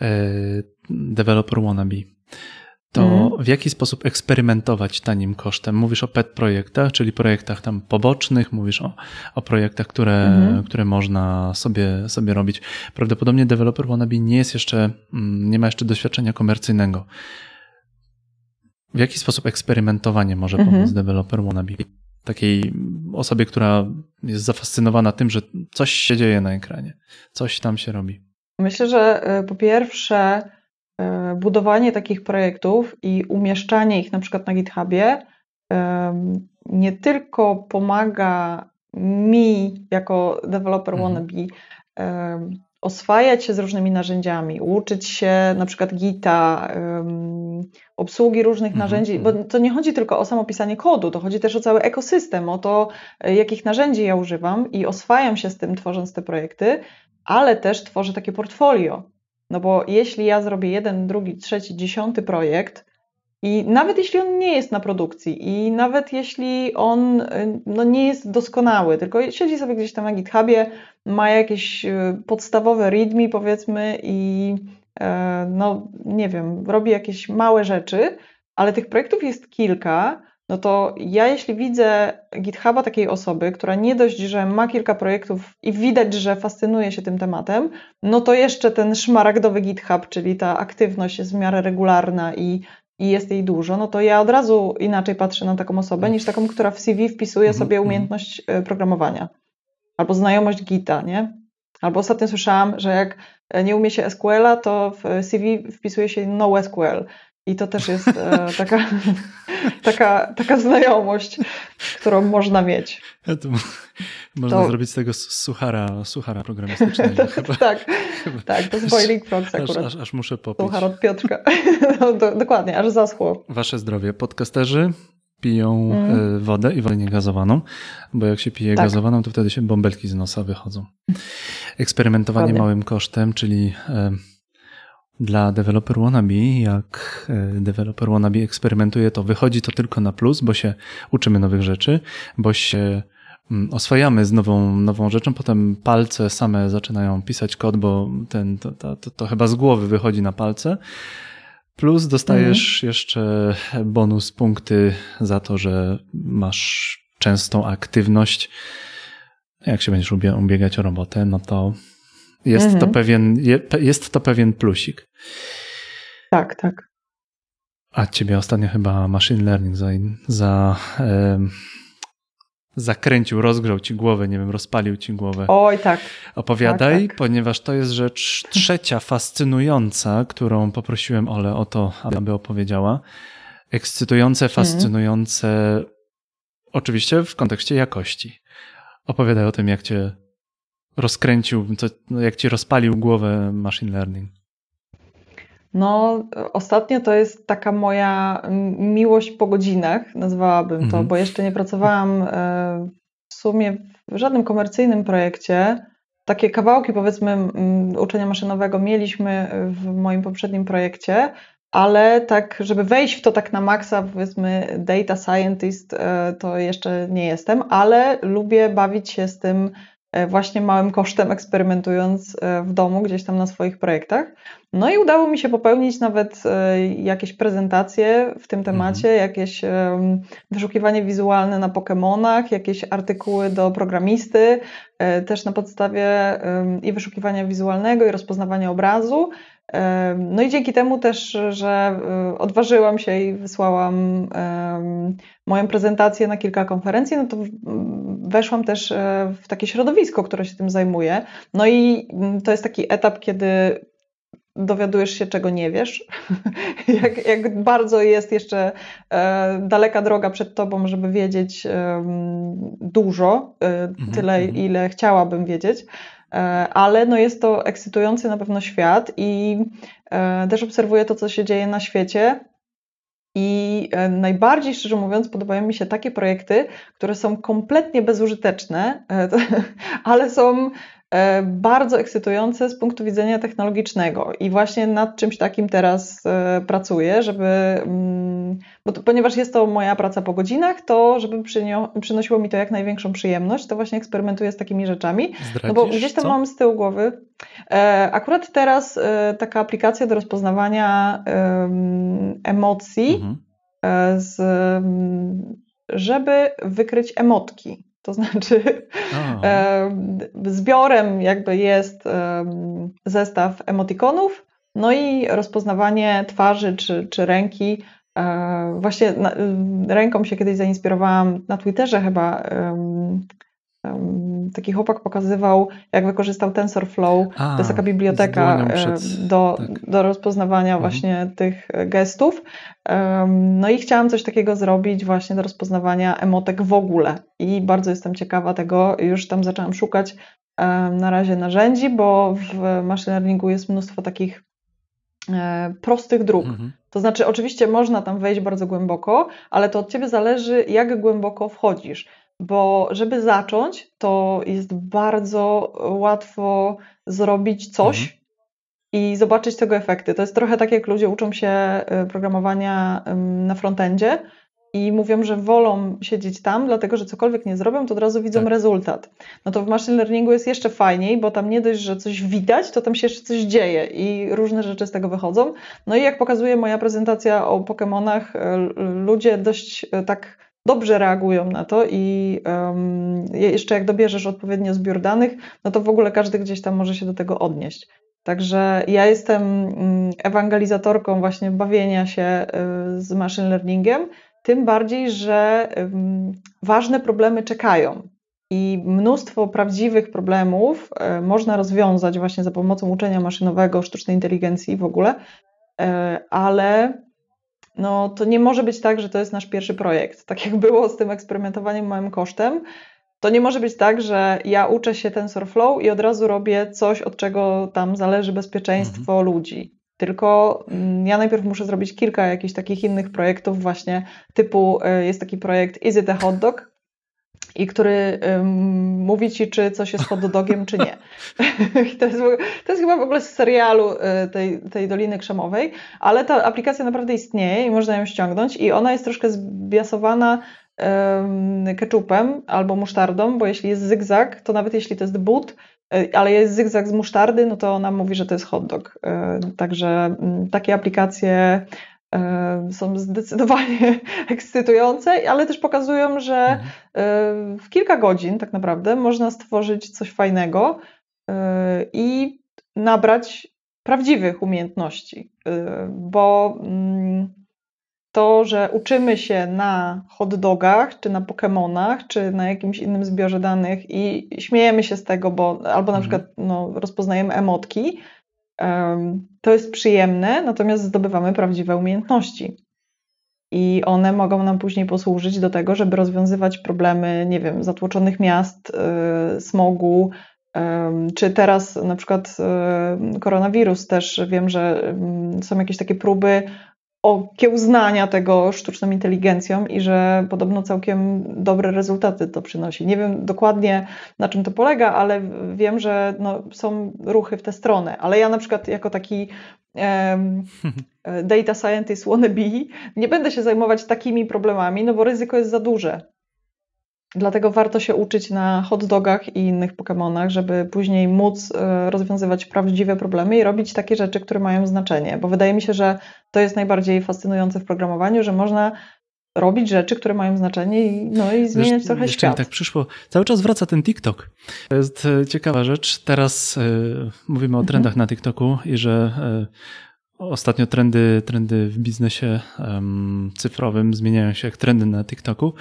S1: e, developer wannabe, to mm. w jaki sposób eksperymentować tanim kosztem? Mówisz o pet projektach, czyli projektach tam pobocznych, mówisz o, o projektach, które, mm. które można sobie, sobie robić. Prawdopodobnie developer wannabe nie jest jeszcze, mm, nie ma jeszcze doświadczenia komercyjnego. W jaki sposób eksperymentowanie może pomóc mm -hmm. developer wannabe? Takiej osobie, która jest zafascynowana tym, że coś się dzieje na ekranie, coś tam się robi?
S2: Myślę, że e, po pierwsze, e, budowanie takich projektów i umieszczanie ich na przykład na GitHubie nie tylko pomaga mi jako developer mhm. wannabe oswajać się z różnymi narzędziami, uczyć się na przykład Gita, um, obsługi różnych mhm. narzędzi, bo to nie chodzi tylko o samo pisanie kodu, to chodzi też o cały ekosystem, o to, e, jakich narzędzi ja używam i oswajam się z tym, tworząc te projekty, ale też tworzę takie portfolio. No bo jeśli ja zrobię jeden, drugi, trzeci, dziesiąty projekt, i nawet jeśli on nie jest na produkcji, i nawet jeśli on y, no, nie jest doskonały, tylko siedzi sobie gdzieś tam na GitHubie, ma jakieś y, podstawowe readme, powiedzmy, i e, no nie wiem, robi jakieś małe rzeczy, ale tych projektów jest kilka, no to ja jeśli widzę GitHuba takiej osoby, która nie dość, że ma kilka projektów i widać, że fascynuje się tym tematem, no to jeszcze ten szmaragdowy GitHub, czyli ta aktywność jest w miarę regularna i i jest jej dużo, no to ja od razu inaczej patrzę na taką osobę niż taką, która w CV wpisuje mhm, sobie mhm. umiejętność e, programowania albo znajomość Gita, nie? Albo ostatnio słyszałam, że jak nie umie się SQL-a, to w CV wpisuje się NoSQL. I to też jest e, taka, taka, taka znajomość, którą można mieć. Ja to,
S1: można to... zrobić z tego suchara, suchara programistycznego. chyba,
S2: tak, chyba. tak, to jest Boiling Frogs
S1: akurat. Aż, aż, aż muszę popić.
S2: Suchar od Piotrka. No, do, dokładnie, aż zaschło.
S1: Wasze zdrowie. Podcasterzy piją mm. wodę i wodę niegazowaną, bo jak się pije tak. gazowaną, to wtedy się bąbelki z nosa wychodzą. Eksperymentowanie małym kosztem, czyli e, dla developer wannabe, jak e, developer wannabe eksperymentuje, to wychodzi to tylko na plus, bo się uczymy nowych rzeczy, bo się mm, oswajamy z nową, nową rzeczą, potem palce same zaczynają pisać kod, bo ten, to, to, to, to chyba z głowy wychodzi na palce. Plus dostajesz mhm. jeszcze bonus punkty za to, że masz częstą aktywność. Jak się będziesz ubiegać o robotę, no to jest, mhm. to, pewien, jest to pewien plusik.
S2: Tak, tak.
S1: A ciebie ostatnio chyba machine learning za, za zakręcił, rozgrzał ci głowę, nie wiem, rozpalił ci głowę.
S2: Oj, tak.
S1: Opowiadaj, tak, tak. ponieważ to jest rzecz trzecia fascynująca, którą poprosiłem Ole o to, aby opowiedziała. Ekscytujące, mhm. fascynujące, mm. oczywiście w kontekście jakości. Opowiadaj o tym, jak cię rozkręcił, co, no, jak ci rozpalił głowę machine learning.
S2: No, ostatnio to jest taka moja miłość po godzinach, nazwałabym to, mhm. bo jeszcze nie pracowałam e, w sumie w żadnym komercyjnym projekcie. Takie kawałki, powiedzmy, uczenia maszynowego mieliśmy w moim poprzednim projekcie, ale tak, żeby wejść w to tak na maksa, powiedzmy, data scientist, e, to jeszcze nie jestem, ale lubię bawić się z tym właśnie małym kosztem, eksperymentując e, w domu, gdzieś tam na swoich projektach. No i udało mi się popełnić nawet e, jakieś prezentacje w tym temacie, mhm. jakieś wyszukiwanie wizualne na Pokémonach, jakieś artykuły do programisty, też na podstawie i wyszukiwania wizualnego, i rozpoznawania obrazu. No i dzięki temu też, że odważyłam się i wysłałam moją prezentację na kilka konferencji, no to weszłam też w takie środowisko, które się tym zajmuje. No i mm, to jest taki etap, kiedy dowiadujesz się, czego nie wiesz, jak, jak, bardzo jest jeszcze e, daleka droga przed tobą, żeby wiedzieć e, dużo, e, mhm, tyle, mhm. ile chciałabym wiedzieć, e, ale no jest to ekscytujący na pewno świat i e, też obserwuję to, co się dzieje na świecie. I e, najbardziej, szczerze mówiąc, podobają mi się takie projekty, które są kompletnie bezużyteczne, ale są E, bardzo ekscytujące z punktu widzenia technologicznego i właśnie nad czymś takim teraz e, pracuję, żeby, mm, bo to, ponieważ jest to moja praca po godzinach, to żeby przynosiło mi to jak największą przyjemność, to właśnie eksperymentuję z takimi rzeczami.
S1: Zdradzisz,
S2: no bo gdzieś tam co? mam z tyłu głowy. E, akurat teraz taka aplikacja do rozpoznawania emocji, mhm. z, żeby wykryć emotki. To znaczy, zbiorem jakby jest zestaw emotikonów, no i rozpoznawanie twarzy czy, czy ręki. E, właśnie ręką się kiedyś zainspirowałam na Twitterze chyba taki chłopak pokazywał, jak wykorzystał TensorFlow. A, to jest taka biblioteka przed... do, tak. do rozpoznawania mhm. właśnie tych gestów. No i chciałam coś takiego zrobić właśnie do rozpoznawania emotek w ogóle. I bardzo jestem ciekawa tego. Już tam zaczęłam szukać na razie narzędzi, bo w machine learningu jest mnóstwo takich e, prostych dróg. Mhm. To znaczy, oczywiście można tam wejść bardzo głęboko, ale to od ciebie zależy, jak głęboko wchodzisz bo żeby zacząć, to jest bardzo łatwo zrobić coś mhm. i zobaczyć tego efekty. To jest trochę tak, jak ludzie uczą się y, programowania na frontendzie i mówią, że wolą siedzieć tam, dlatego że cokolwiek nie zrobią, to od razu widzą tak. rezultat. No to w machine learningu jest jeszcze fajniej, bo tam nie dość, że coś widać, to tam się jeszcze coś dzieje i różne rzeczy z tego wychodzą. No i jak pokazuje moja prezentacja o Pokémonach, y, ludzie dość y, tak dobrze reagują na to i um, jeszcze jak dobierzesz odpowiednio zbiór danych, no to w ogóle każdy gdzieś tam może się do tego odnieść. Także ja jestem mm, ewangelizatorką właśnie bawienia się y, z machine learningiem, tym bardziej, że ważne problemy czekają. I mnóstwo prawdziwych problemów y, można rozwiązać właśnie za pomocą uczenia maszynowego, sztucznej inteligencji w ogóle, y, ale no to nie może być tak, że to jest nasz pierwszy projekt. Tak jak było z tym eksperymentowaniem małym kosztem, to nie może być tak, że ja uczę się TensorFlow i od razu robię coś, od czego tam zależy bezpieczeństwo mhm. ludzi. Tylko mm, ja najpierw muszę zrobić kilka jakichś takich innych projektów, właśnie typu y, jest taki projekt Is it a hot dog? I który mówi ci, czy coś jest hot dogiem, czy nie. to, jest, to jest chyba w ogóle z serialu y, tej, tej Doliny Krzemowej, ale ta aplikacja naprawdę istnieje i można ją ściągnąć i ona jest troszkę zbiasowana ketchupem albo musztardą, bo jeśli jest zygzak, to nawet jeśli to jest but, y, ale jest zygzak z musztardy, no to ona mówi, że to jest hot dog. Y, także mm, takie aplikacje są zdecydowanie ekscytujące, ale też pokazują, że mhm. e, w kilka godzin tak naprawdę można stworzyć coś fajnego e, i nabrać prawdziwych umiejętności, bo mm, to, że uczymy się na hot dogach, czy na Pokémonach, czy na jakimś innym zbiorze danych i śmiejemy się z tego, bo albo na mhm. przykład no, rozpoznajemy emotki, to jest przyjemne, natomiast zdobywamy prawdziwe umiejętności. I one mogą nam później posłużyć do tego, żeby rozwiązywać problemy, nie wiem, zatłoczonych miast, y, smogu, czy teraz na przykład y, koronawirus też wiem, że mm, są jakieś takie próby okiełznania tego sztuczną inteligencją i że podobno całkiem dobre rezultaty to przynosi. Nie wiem dokładnie na czym to polega, ale wiem, że no, są ruchy w tę stronę. Ale ja na przykład jako taki um, data scientist wannabe nie będę się zajmować takimi problemami, no bo ryzyko jest za duże. Dlatego warto się uczyć na hot dogach i innych Pokémonach, żeby później móc e, rozwiązywać prawdziwe problemy i robić takie rzeczy, które mają znaczenie. Bo wydaje mi się, że to jest najbardziej fascynujące w programowaniu, że można robić rzeczy, które mają znaczenie i, no, i zmieniać Wiesz, trochę
S1: jeszcze
S2: świat.
S1: tak przyszło. Cały czas wraca ten TikTok. To jest e, ciekawa rzecz. Teraz y, mówimy o mhm. trendach mhm. na TikToku i że y, ostatnio trendy, trendy w biznesie um, cyfrowym zmieniają się jak trendy na TikToku.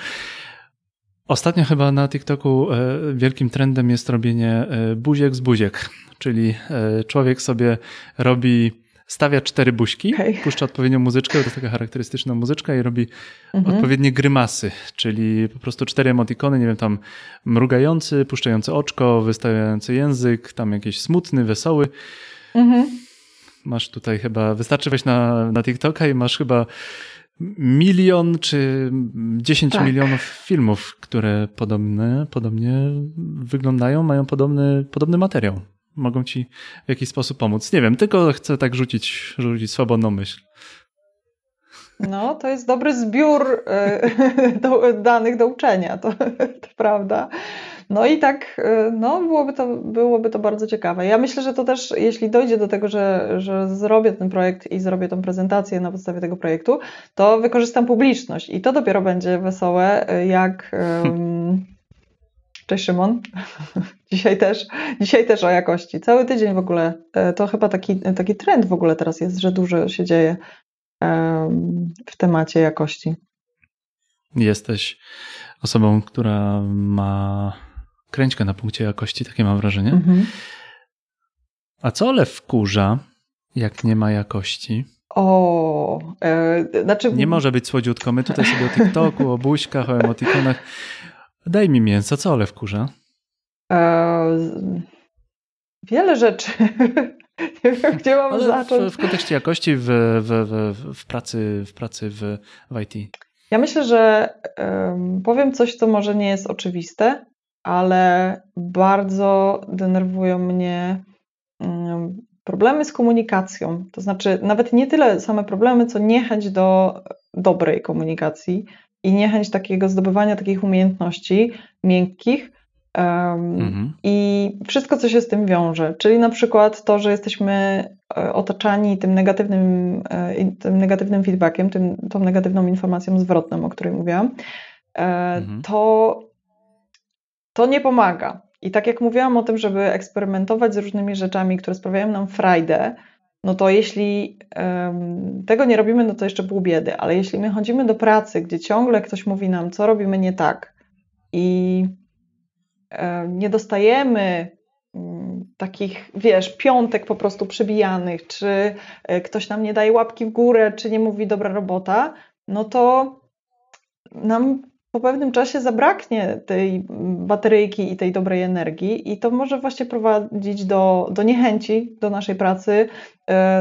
S1: Ostatnio chyba na TikToku e, wielkim trendem jest robienie e, buziek z buziek, czyli e, człowiek sobie robi, stawia cztery buźki, okay. puszcza odpowiednią muzyczkę, to jest taka charakterystyczna muzyczka i robi mhm. odpowiednie grymasy, czyli po prostu cztery emotikony, nie wiem, tam mrugający, puszczający oczko, wystawiający język, tam jakiś smutny, wesoły. Mhm. Masz tutaj chyba, wystarczy wejść na, na TikToka i masz chyba milion czy 10 tak. milionów filmów, które podobne, podobnie wyglądają, mają podobny, podobny materiał. Mogą ci w jakiś sposób pomóc. Nie wiem, tylko chcę tak rzucić, rzucić swobodną myśl.
S2: No, to jest dobry zbiór e, do, danych do uczenia, to, to prawda. No i tak, y, no, byłoby, to, byłoby to bardzo ciekawe. Ja myślę, że to też, jeśli dojdzie do tego, że, że zrobię ten projekt i zrobię tą prezentację na podstawie tego projektu, to wykorzystam publiczność i to dopiero będzie wesołe, y, jak. Um, Cześć Szymon. Dzisiaj też, dzisiaj też o jakości. Cały tydzień w ogóle. Y, to chyba taki, taki trend w ogóle teraz jest, że dużo się dzieje w temacie jakości.
S1: Jesteś osobą, która ma kręćkę na punkcie jakości, takie mam wrażenie. Mhm. A co Ole wkurza, jak nie ma jakości?
S2: O, e, znaczy...
S1: Nie może być słodziutko. My tutaj sobie o TikToku, o buźkach, o emotikonach. Daj mi mięso, co Ole wkurza? E,
S2: wiele rzeczy. nie wiem, gdzie mam Ale zacząć.
S1: W, w kontekście jakości w, w, w, w, pracy, w pracy w, w IT.
S2: Ja myślę, że powiem coś, co może nie jest oczywiste, ale bardzo denerwują mnie mm, problemy z komunikacją. To znaczy, nawet nie tyle same problemy, co niechęć do dobrej komunikacji i niechęć takiego zdobywania takich umiejętności miękkich. Um, mhm. I wszystko, co się z tym wiąże, czyli na przykład to, że jesteśmy e, otaczani tym negatywnym, e, tym negatywnym feedbackiem, tym, tą negatywną informacją zwrotną, o której mówiłam, e, mhm. to to nie pomaga. I tak jak mówiłam o tym, żeby eksperymentować z różnymi rzeczami, które sprawiają nam frajdę, no to jeśli um, tego nie robimy, no to jeszcze pół biedy, ale jeśli my chodzimy do pracy, gdzie ciągle ktoś mówi nam, co robimy nie tak i um, nie dostajemy um, takich, wiesz, piątek po prostu przybijanych, czy e, ktoś nam nie daje łapki w górę, czy nie mówi dobra robota, no to nam po pewnym czasie zabraknie tej bateryjki i tej dobrej energii, i to może właśnie prowadzić do, do niechęci do naszej pracy,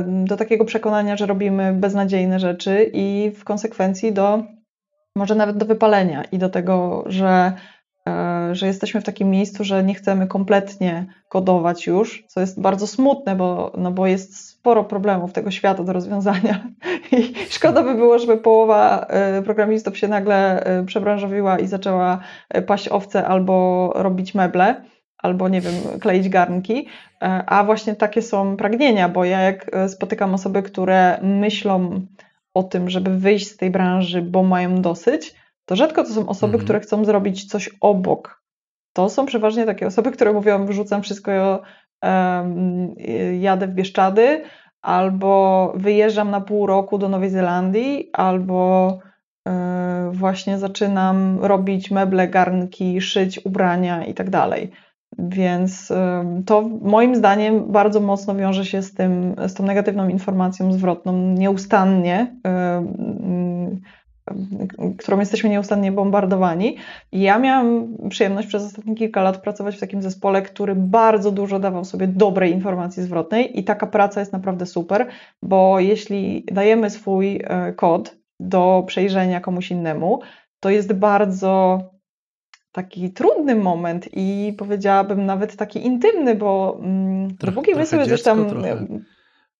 S2: do takiego przekonania, że robimy beznadziejne rzeczy, i w konsekwencji do może nawet do wypalenia i do tego, że E, że jesteśmy w takim miejscu, że nie chcemy kompletnie kodować już, co jest bardzo smutne, bo, no bo jest sporo problemów tego świata do rozwiązania i szkoda by było, żeby połowa e, programistów się nagle e, przebranżowiła i zaczęła paść owce albo robić meble, albo nie wiem, kleić garnki, a właśnie takie są pragnienia, bo ja jak spotykam osoby, które myślą o tym, żeby wyjść z tej branży, bo mają dosyć, to rzadko to są osoby, mhm. które chcą zrobić coś obok. To są przeważnie takie osoby, które mówią, wyrzucam wszystko, jadę w Bieszczady, albo wyjeżdżam na pół roku do Nowej Zelandii, albo e, właśnie zaczynam robić meble, garnki, szyć ubrania i tak dalej. Więc to moim zdaniem bardzo mocno wiąże się z, tym, z tą negatywną informacją zwrotną nieustannie którą jesteśmy nieustannie bombardowani. I ja miałam przyjemność przez ostatnie kilka lat pracować w takim zespole, który bardzo dużo dawał sobie dobrej informacji zwrotnej i taka praca jest naprawdę super, bo jeśli dajemy swój e, kod do przejrzenia komuś innemu, to jest bardzo taki trudny moment i powiedziałabym nawet taki intymny, bo mm, dopóki my sobie coś tam trochę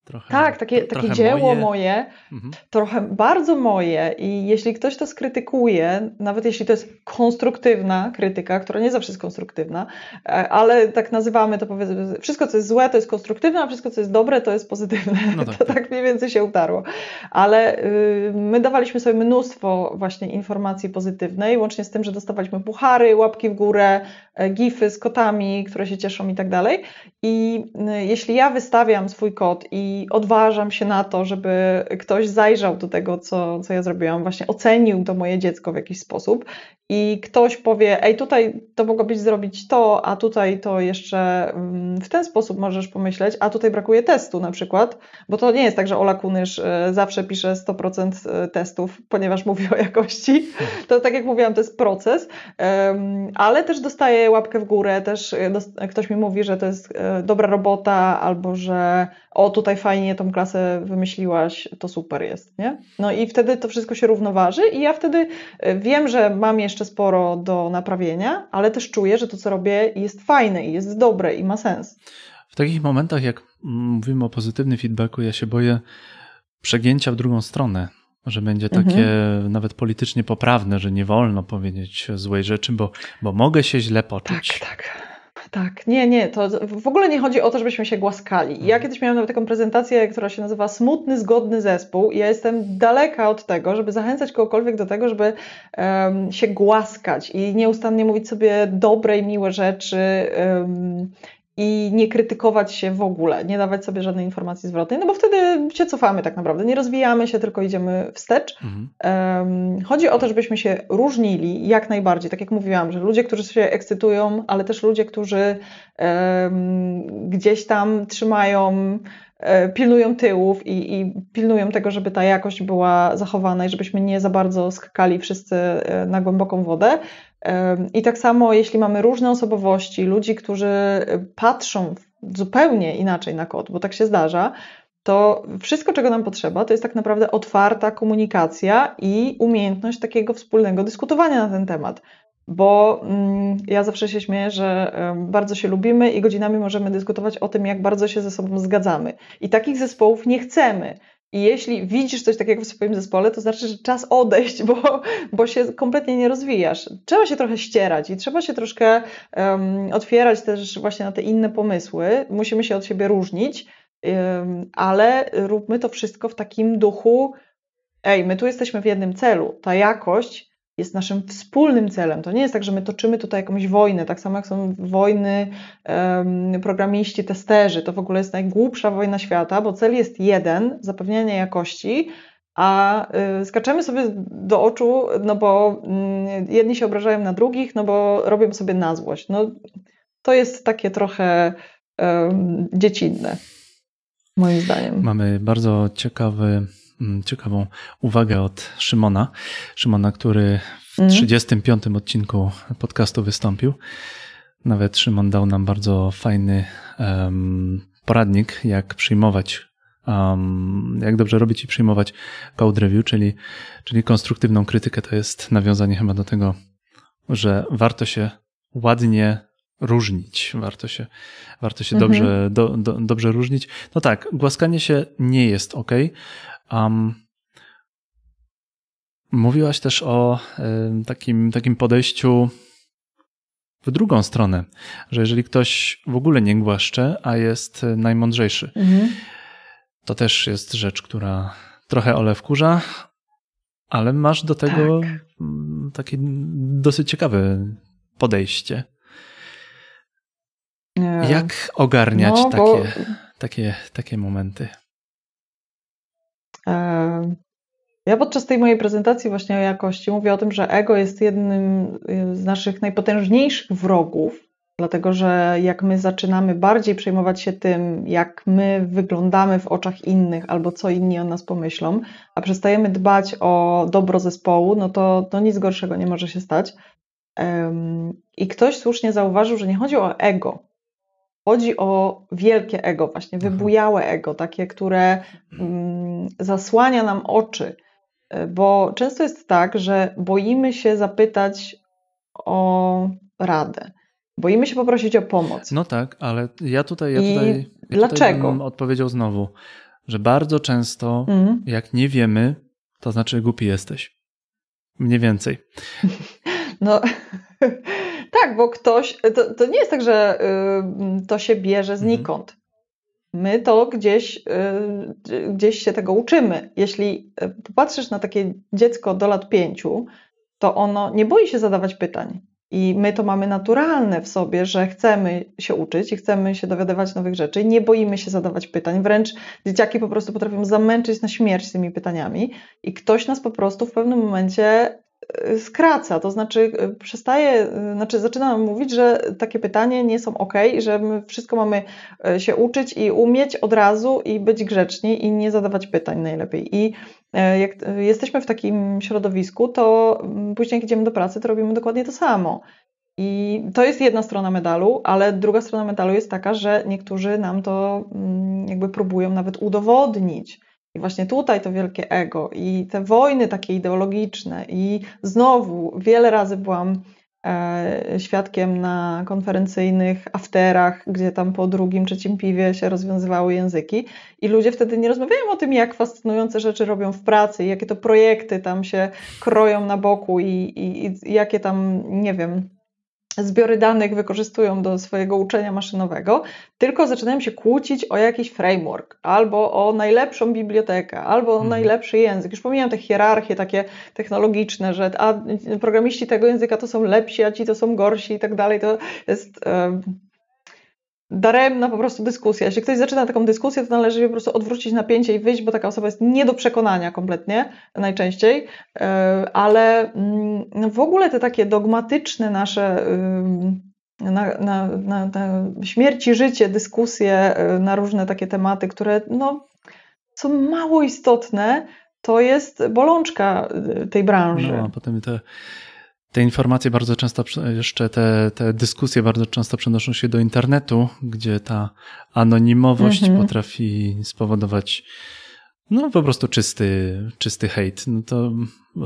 S2: Trochę, tak, takie, takie dzieło moje, moje mhm. trochę bardzo moje i jeśli ktoś to skrytykuje, nawet jeśli to jest konstruktywna krytyka, która nie zawsze jest konstruktywna, e, ale tak nazywamy to powiedzmy, wszystko co jest złe to jest konstruktywne, a wszystko co jest dobre to jest pozytywne. No tak. To tak mniej więcej się utarło. Ale y, my dawaliśmy sobie mnóstwo właśnie informacji pozytywnej, łącznie z tym, że dostawaliśmy puchary, łapki w górę, gify z kotami, które się cieszą i tak dalej. I jeśli ja wystawiam swój kod i odważam się na to, żeby ktoś zajrzał do tego, co, co ja zrobiłam, właśnie ocenił to moje dziecko w jakiś sposób i ktoś powie, ej, tutaj to mogłobyś zrobić to, a tutaj to jeszcze mm, w ten sposób możesz pomyśleć, a tutaj brakuje testu na przykład, bo to nie jest tak, że Ola Kunysz e, zawsze pisze 100% e, testów, ponieważ mówi o jakości. To tak jak mówiłam, to jest proces, ale też dostaję łapkę w górę, też e, ktoś mi mówi, że to jest dobra robota, albo że o, tutaj fajnie tą klasę wymyśliłaś, to super jest, nie? No i wtedy to wszystko się równoważy i ja wtedy wiem, że mam jeszcze sporo do naprawienia, ale też czuję, że to, co robię, jest fajne i jest dobre i ma sens.
S1: W takich momentach, jak mówimy o pozytywnym feedbacku, ja się boję przegięcia w drugą stronę, że będzie takie mhm. nawet politycznie poprawne, że nie wolno powiedzieć złej rzeczy, bo, bo mogę się źle poczuć.
S2: Tak, tak. Tak, nie, nie, to w ogóle nie chodzi o to, żebyśmy się głaskali. Ja mhm. kiedyś miałam nawet taką prezentację, która się nazywa Smutny, zgodny zespół i ja jestem daleka od tego, żeby zachęcać kogokolwiek do tego, żeby um, się głaskać i nieustannie mówić sobie dobre i miłe rzeczy, um, i nie krytykować się w ogóle, nie dawać sobie żadnej informacji zwrotnej, no bo wtedy się cofamy tak naprawdę, nie rozwijamy się, tylko idziemy wstecz. Mhm. Chodzi o to, żebyśmy się różnili jak najbardziej, tak jak mówiłam, że ludzie, którzy się ekscytują, ale też ludzie, którzy gdzieś tam trzymają e, pilnują tyłów i, i, pilnują tego, żeby ta jakość była zachowana i żebyśmy nie za bardzo skakali wszyscy e, na głęboką wodę. I tak samo, jeśli mamy różne osobowości, ludzi, którzy patrzą zupełnie inaczej na kod, bo tak się zdarza, to wszystko, czego nam potrzeba, to jest tak naprawdę otwarta komunikacja i umiejętność takiego wspólnego dyskutowania na ten temat. Bo mm, ja zawsze się śmieję, że bardzo się lubimy i godzinami możemy dyskutować o tym, jak bardzo się ze sobą zgadzamy. I takich zespołów nie chcemy. I jeśli widzisz coś takiego w swoim zespole, to znaczy, że czas odejść, bo, bo się kompletnie nie rozwijasz. Trzeba się trochę ścierać i trzeba się troszkę um, otwierać też właśnie na te inne pomysły. Musimy się od siebie różnić, um, ale róbmy to wszystko w takim duchu. Ej, my tu jesteśmy w jednym celu. Ta jakość jest naszym wspólnym celem. To nie jest tak, że my toczymy tutaj jakąś wojnę, tak samo jak są wojny um, programiści, testerzy. To w ogóle jest najgłupsza wojna świata, bo cel jest jeden zapewnianie jakości, a y, skaczemy sobie do oczu, no bo y, jedni się obrażają na drugich, no bo robią sobie na złość. No, to jest takie trochę um, dziecinne, moim zdaniem.
S1: Mamy bardzo ciekawy ciekawą uwagę od Szymona. Szymona, który w 35 mhm. odcinku podcastu wystąpił. Nawet Szymon dał nam bardzo fajny um, poradnik, jak przyjmować, um, jak dobrze robić i przyjmować code review, czyli, czyli konstruktywną krytykę. To jest nawiązanie chyba do tego, że warto się ładnie różnić, warto się, warto się mhm. dobrze, do, do, dobrze różnić. No tak, głaskanie się nie jest ok, Um, mówiłaś też o y, takim, takim podejściu w drugą stronę, że jeżeli ktoś w ogóle nie głaszcze, a jest najmądrzejszy, mhm. to też jest rzecz, która trochę ole wkurza, ale masz do tego tak. takie dosyć ciekawe podejście. Nie. Jak ogarniać no, takie, bo... takie, takie momenty?
S2: Ja podczas tej mojej prezentacji właśnie o jakości mówię o tym, że ego jest jednym z naszych najpotężniejszych wrogów, dlatego że jak my zaczynamy bardziej przejmować się tym, jak my wyglądamy w oczach innych albo co inni o nas pomyślą, a przestajemy dbać o dobro zespołu, no to, to nic gorszego nie może się stać. I ktoś słusznie zauważył, że nie chodzi o ego, Chodzi o wielkie ego, właśnie wybujałe ego, takie, które mm, zasłania nam oczy, e, bo często jest tak, że boimy się zapytać o radę. Boimy się poprosić o pomoc.
S1: No tak, ale ja tutaj. Ja tutaj ja
S2: dlaczego?
S1: Tutaj odpowiedział znowu, że bardzo często, mm. jak nie wiemy, to znaczy głupi jesteś. Mniej więcej.
S2: No, tak, bo ktoś, to, to nie jest tak, że y, to się bierze mhm. znikąd. My to gdzieś, y, gdzieś się tego uczymy. Jeśli y, popatrzysz na takie dziecko do lat pięciu, to ono nie boi się zadawać pytań. I my to mamy naturalne w sobie, że chcemy się uczyć i chcemy się dowiadywać nowych rzeczy. Nie boimy się zadawać pytań. Wręcz dzieciaki po prostu potrafią zamęczyć na śmierć tymi pytaniami, i ktoś nas po prostu w pewnym momencie skraca, to znaczy y, przestaje, znaczy zaczynam mówić, że takie pytanie nie są ok, że my wszystko mamy się uczyć i umieć od razu i być grzeczni i nie zadawać pytań najlepiej. I jak jesteśmy w takim środowisku, to mm, później jak idziemy do pracy, to robimy dokładnie to samo. I to jest jedna strona medalu, ale druga strona medalu jest taka, że niektórzy nam to mm, jakby próbują nawet udowodnić. I właśnie tutaj to wielkie ego i te wojny takie ideologiczne. I znowu wiele razy byłam e, świadkiem na konferencyjnych afterach, gdzie tam po drugim, trzecim piwie się rozwiązywały języki. I ludzie wtedy nie rozmawiają o tym, jak fascynujące rzeczy robią w pracy, jakie to projekty tam się kroją na boku i, i, i jakie tam, nie wiem, zbiory danych wykorzystują do swojego uczenia maszynowego, tylko zaczynają się kłócić o jakiś framework, albo o najlepszą bibliotekę, albo o mhm. najlepszy język. Już pomijam te hierarchie takie technologiczne, że a programiści tego języka to są lepsi, a ci to są gorsi i tak dalej. To jest daremna po prostu dyskusja. Jeśli ktoś zaczyna taką dyskusję, to należy po prostu odwrócić napięcie i wyjść, bo taka osoba jest nie do przekonania kompletnie, najczęściej. E, ale mm, w ogóle te takie dogmatyczne nasze na, na, na, na i życie dyskusje e, na różne takie tematy, które no, są mało istotne, to jest bolączka e, tej branży.
S1: No, a potem te te informacje bardzo często, jeszcze te, te dyskusje bardzo często przenoszą się do internetu, gdzie ta anonimowość mhm. potrafi spowodować no po prostu czysty, czysty hejt. No to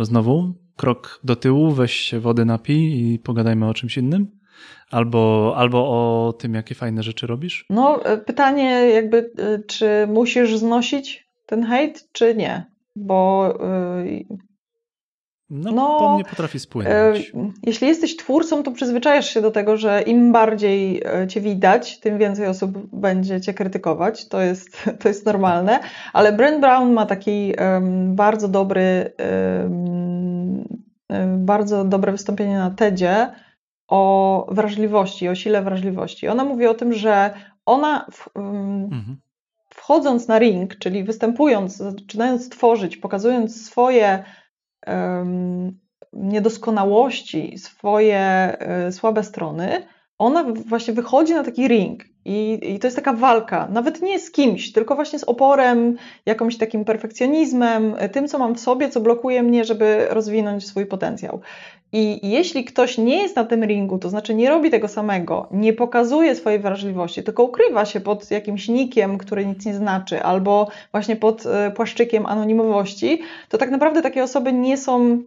S1: znowu krok do tyłu, weź się wody napij i pogadajmy o czymś innym. Albo, albo o tym, jakie fajne rzeczy robisz?
S2: No, e, pytanie jakby, e, czy musisz znosić ten hejt, czy nie? Bo yy,
S1: no, no po mnie potrafi spłynąć.
S2: E, jeśli jesteś twórcą, to przyzwyczajasz się do tego, że im bardziej e, cię widać, tym więcej osób będzie cię krytykować. To jest, to jest normalne. Ale Brent Brown ma taki um, bardzo dobry, um, bardzo dobre wystąpienie na TEDzie o wrażliwości, o sile wrażliwości. Ona mówi o tym, że ona w, um, mhm. wchodząc na ring, czyli występując, zaczynając tworzyć, pokazując swoje niedoskonałości, swoje e, słabe strony, ona właśnie wychodzi na taki ring i, i, to jest taka walka, nawet nie z kimś, tylko właśnie z oporem, jakimś takim perfekcjonizmem, tym, co mam w sobie, co blokuje mnie, żeby rozwinąć swój potencjał. I jeśli ktoś nie jest na tym ringu, to znaczy nie robi tego samego, nie pokazuje swojej wrażliwości, tylko ukrywa się pod jakimś nikiem, który nic nie znaczy, albo właśnie pod e, płaszczykiem anonimowości, to tak naprawdę takie osoby nie są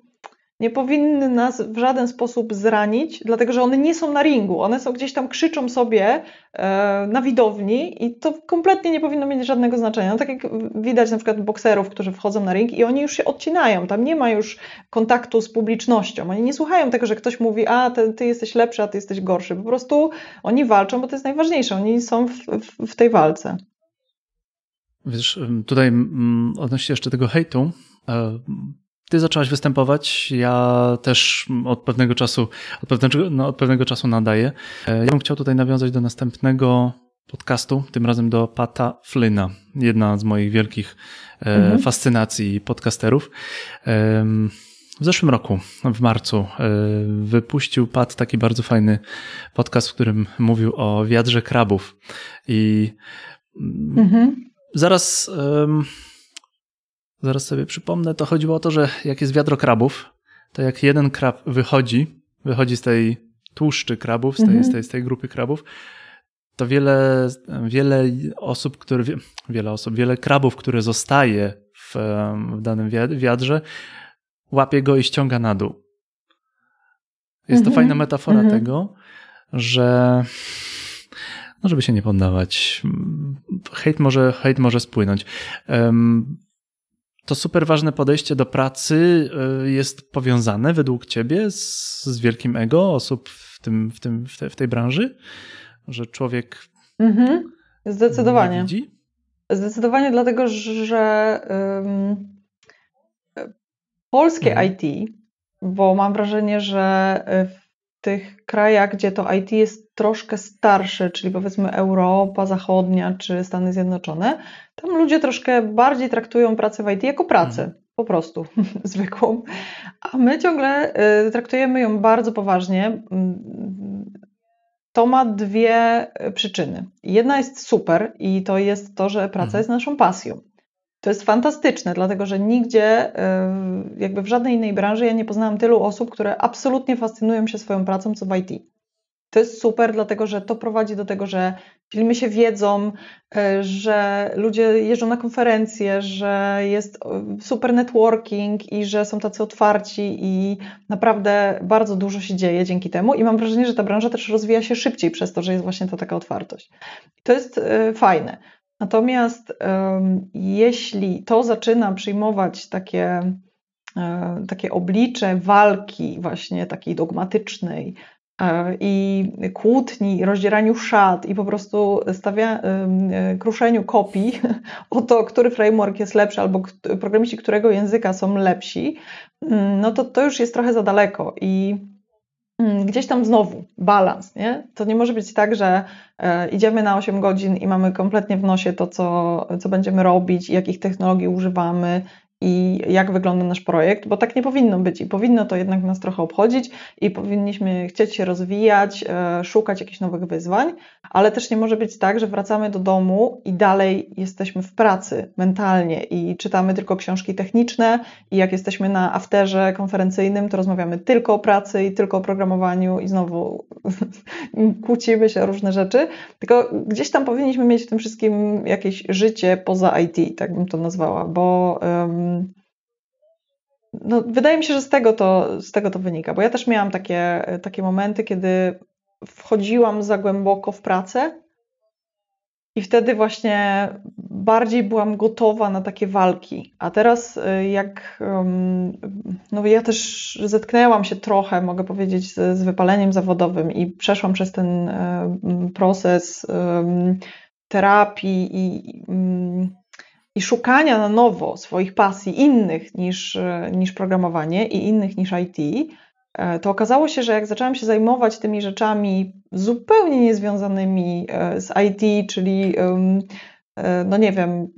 S2: nie powinny nas w żaden sposób zranić, dlatego że one nie są na ringu, one są gdzieś tam, krzyczą sobie e, na widowni i to kompletnie nie powinno mieć żadnego znaczenia. No, tak jak widać na przykład bokserów, którzy wchodzą na ring i oni już się odcinają, tam nie ma już kontaktu z publicznością, oni nie słuchają tego, że ktoś mówi, a ty, ty jesteś lepszy, a ty jesteś gorszy, po prostu oni walczą, bo to jest najważniejsze, oni są w, w, w tej walce.
S1: Wiesz, tutaj mm, odnośnie jeszcze tego hejtu, e, ty zaczęłaś występować, ja też od pewnego czasu, od pewnego, no, od pewnego czasu nadaję. E, ja bym chciał tutaj nawiązać do następnego podcastu, tym razem do Pata Flyna, jedna z moich wielkich e, mhm. fascynacji podcasterów. W zeszłym roku, w marcu, e, wypuścił Pat taki bardzo fajny podcast, w którym mówił o wiadrze krabów. I mhm. zaraz zaraz sobie przypomnę, to chodziło o to, że jak jest wiadro krabów, to jak jeden krab wychodzi, wychodzi z tej tłuszczy krabów, z tej, mhm. z tej, z tej grupy krabów, to wiele, wiele osób, które, wiele osób, wiele krabów, które zostaje w, w danym wiadrze, łapie go i ściąga na dół. Jest to mhm. fajna metafora mhm. tego, że no żeby się nie poddawać. Hejt może, hejt może spłynąć. Um, to super ważne podejście do pracy y, jest powiązane według ciebie z, z wielkim ego osób w, tym, w, tym, w, te, w tej branży? Że człowiek. Mhm.
S2: Zdecydowanie. Widzi? Zdecydowanie, dlatego że um, polskie mhm. IT, bo mam wrażenie, że w tych krajach, gdzie to IT jest troszkę starsze, czyli powiedzmy Europa Zachodnia czy Stany Zjednoczone, tam ludzie troszkę bardziej traktują pracę w IT jako pracę. Mhm. po prostu zwykłą, a my ciągle y, traktujemy ją bardzo poważnie. Mm, to ma dwie przyczyny. Jedna jest super i to jest to, że praca mhm. jest naszą pasją. To jest fantastyczne, dlatego że nigdzie, jakby w żadnej innej branży, ja nie poznałam tylu osób, które absolutnie fascynują się swoją pracą, co w IT. To jest super, dlatego że to prowadzi do tego, że dzielimy się wiedzą, e, że ludzie jeżdżą na konferencje, że jest e, super networking i że są tacy otwarci i naprawdę bardzo dużo się dzieje dzięki temu. I mam wrażenie, że ta branża też rozwija się szybciej przez to, że jest właśnie to taka otwartość. to jest e, fajne. Natomiast jeśli to zaczyna przyjmować takie, takie oblicze walki, właśnie takiej dogmatycznej, i kłótni, rozdzieraniu szat i po prostu stawia, e, kruszeniu kopii o to, który framework jest lepszy albo programiści którego języka są lepsi, mm, no to to już jest trochę za daleko i mm, gdzieś tam znowu balans, nie? To nie może być tak, że e, idziemy na 8 godzin i mamy kompletnie w nosie to, co, co będziemy robić, jakich technologii używamy, i jak wygląda nasz projekt, bo tak nie powinno być. I powinno to jednak nas trochę obchodzić i powinniśmy chcieć się rozwijać, e, szukać jakichś nowych wyzwań, ale też nie może być tak, że wracamy do domu i dalej jesteśmy w pracy mentalnie i czytamy tylko książki techniczne i jak jesteśmy na afterze konferencyjnym, to rozmawiamy tylko o pracy i tylko o programowaniu i znowu kłócimy się o różne rzeczy, tylko gdzieś tam powinniśmy mieć w tym wszystkim jakieś życie poza IT, tak bym to nazwała, bo um, no, wydaje mi się, że z tego, to, z tego to wynika, bo ja też miałam takie, takie momenty, kiedy wchodziłam za głęboko w pracę i wtedy właśnie bardziej byłam gotowa na takie walki. A teraz, y, jak no ja też zetknęłam się trochę, mogę powiedzieć, z, z wypaleniem zawodowym i przeszłam przez ten proces terapii i i szukania na nowo swoich pasji innych niż, niż programowanie i innych niż IT, e, to okazało się, że jak zaczęłam się zajmować tymi rzeczami zupełnie niezwiązanymi e, z IT, czyli e, no nie wiem,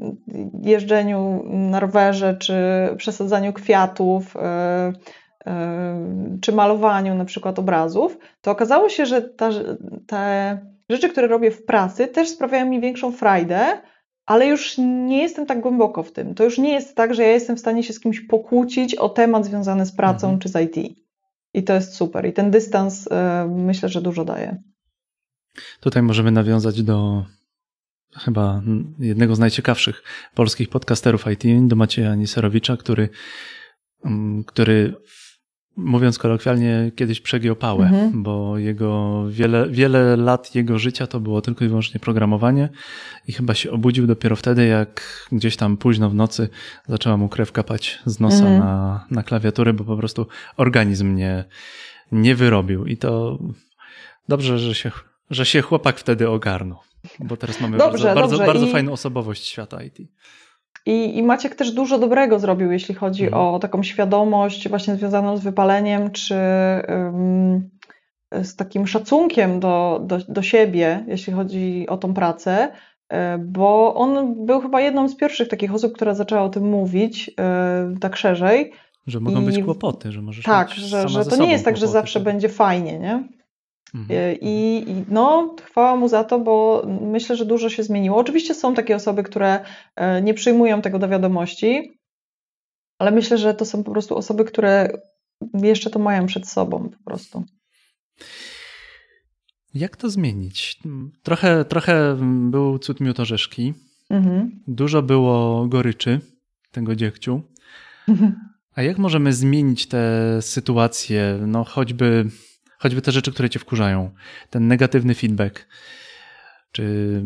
S2: jeżdżeniu na rowerze, czy przesadzaniu kwiatów, czy malowaniu na przykład obrazów, to okazało się, że ta, te rzeczy, które robię w pracy, też sprawiają mi większą frajdę, ale już nie jestem tak głęboko w tym. To już nie jest tak, że ja jestem w stanie się z kimś pokłócić o temat związany z pracą mhm. czy z IT. I to jest super. I ten dystans y, myślę, że dużo daje.
S1: Tutaj możemy nawiązać do chyba jednego z najciekawszych polskich podcasterów IT, do Macieja Niserowicza, który, mm, który mówiąc kolokwialnie, kiedyś przegiął pałę, mhm. bo jego wiele, wiele lat jego życia to było tylko i wyłącznie programowanie i chyba się obudził dopiero wtedy, jak gdzieś tam późno w nocy zaczęła mu krew kapać z nosa mhm. na, na klawiaturę, bo po prostu organizm nie, nie wyrobił i to dobrze, że się, że się chłopak wtedy ogarnął, bo teraz mamy dobrze, bardzo, dobrze. bardzo, bardzo I... fajną osobowość świata IT.
S2: I, I Maciek też dużo dobrego zrobił, jeśli chodzi mhm. o taką świadomość właśnie związaną z wypaleniem, czy um, z takim szacunkiem do, do, do siebie, jeśli chodzi o tą pracę, e, bo on był chyba jedną z pierwszych takich osób, która zaczęła o tym mówić e, tak szerzej.
S1: Że mogą I, być kłopoty, że możesz
S2: Tak, że, że to nie jest tak, że zawsze tak. będzie fajnie, nie? Mhm. E, I, I, no, chwała mu za to, bo myślę, że dużo się zmieniło. Oczywiście są takie osoby, które e, nie przyjmują tego do wiadomości, ale myślę, że to są po prostu osoby, które jeszcze to mają przed sobą po prostu.
S1: Jak to zmienić? Trochę, trochę był cud miód orzeszki. Mhm. Dużo było goryczy tego dziegciu. Mhm. A jak możemy zmienić tę sytuację? No choćby choćby te rzeczy, które cię wkurzają, ten negatywny feedback, czy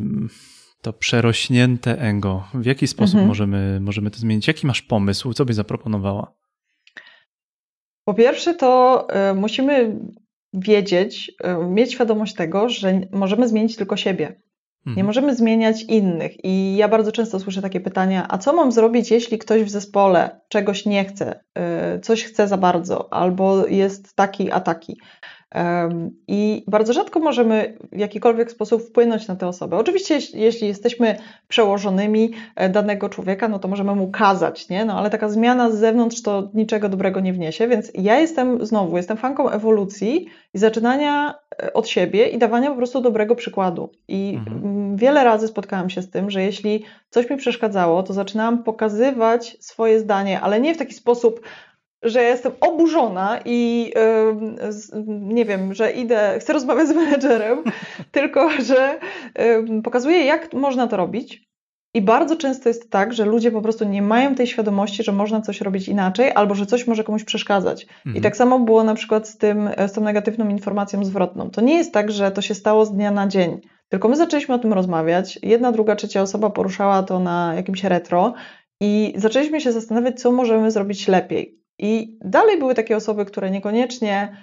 S1: to przerośnięte ego, w jaki sposób mhm. możemy, możemy to zmienić? Jaki masz pomysł? Co byś zaproponowała?
S2: Po pierwsze, to y, musimy wiedzieć, y, mieć świadomość tego, że możemy zmienić tylko siebie. Nie mhm. możemy zmieniać innych. I ja bardzo często słyszę takie pytania: a co mam zrobić, jeśli ktoś w zespole czegoś nie chce, y, coś chce za bardzo, albo jest taki, a taki? I bardzo rzadko możemy w jakikolwiek sposób wpłynąć na tę osobę. Oczywiście, jeśli jesteśmy przełożonymi e, danego człowieka, no to możemy mu kazać, nie? No ale taka zmiana z zewnątrz to niczego dobrego nie wniesie, więc ja jestem znowu, jestem fanką ewolucji i zaczynania e, od siebie i dawania po prostu dobrego przykładu. I mhm. wiele razy spotkałam się z tym, że jeśli coś mi przeszkadzało, to zaczynałam pokazywać swoje zdanie, ale nie w taki sposób, że ja jestem oburzona i yy, nie wiem, że idę, chcę rozmawiać z menedżerem, tylko że yy, pokazuję, jak można to robić. I bardzo często jest tak, że ludzie po prostu nie mają tej świadomości, że można coś robić inaczej, albo że coś może komuś przeszkadzać. Mhm. I tak samo było na przykład z, tym, z tą negatywną informacją zwrotną. To nie jest tak, że to się stało z dnia na dzień. Tylko my zaczęliśmy o tym rozmawiać. Jedna, druga, trzecia osoba poruszała to na jakimś retro i zaczęliśmy się zastanawiać, co możemy zrobić lepiej. I dalej były takie osoby, które niekoniecznie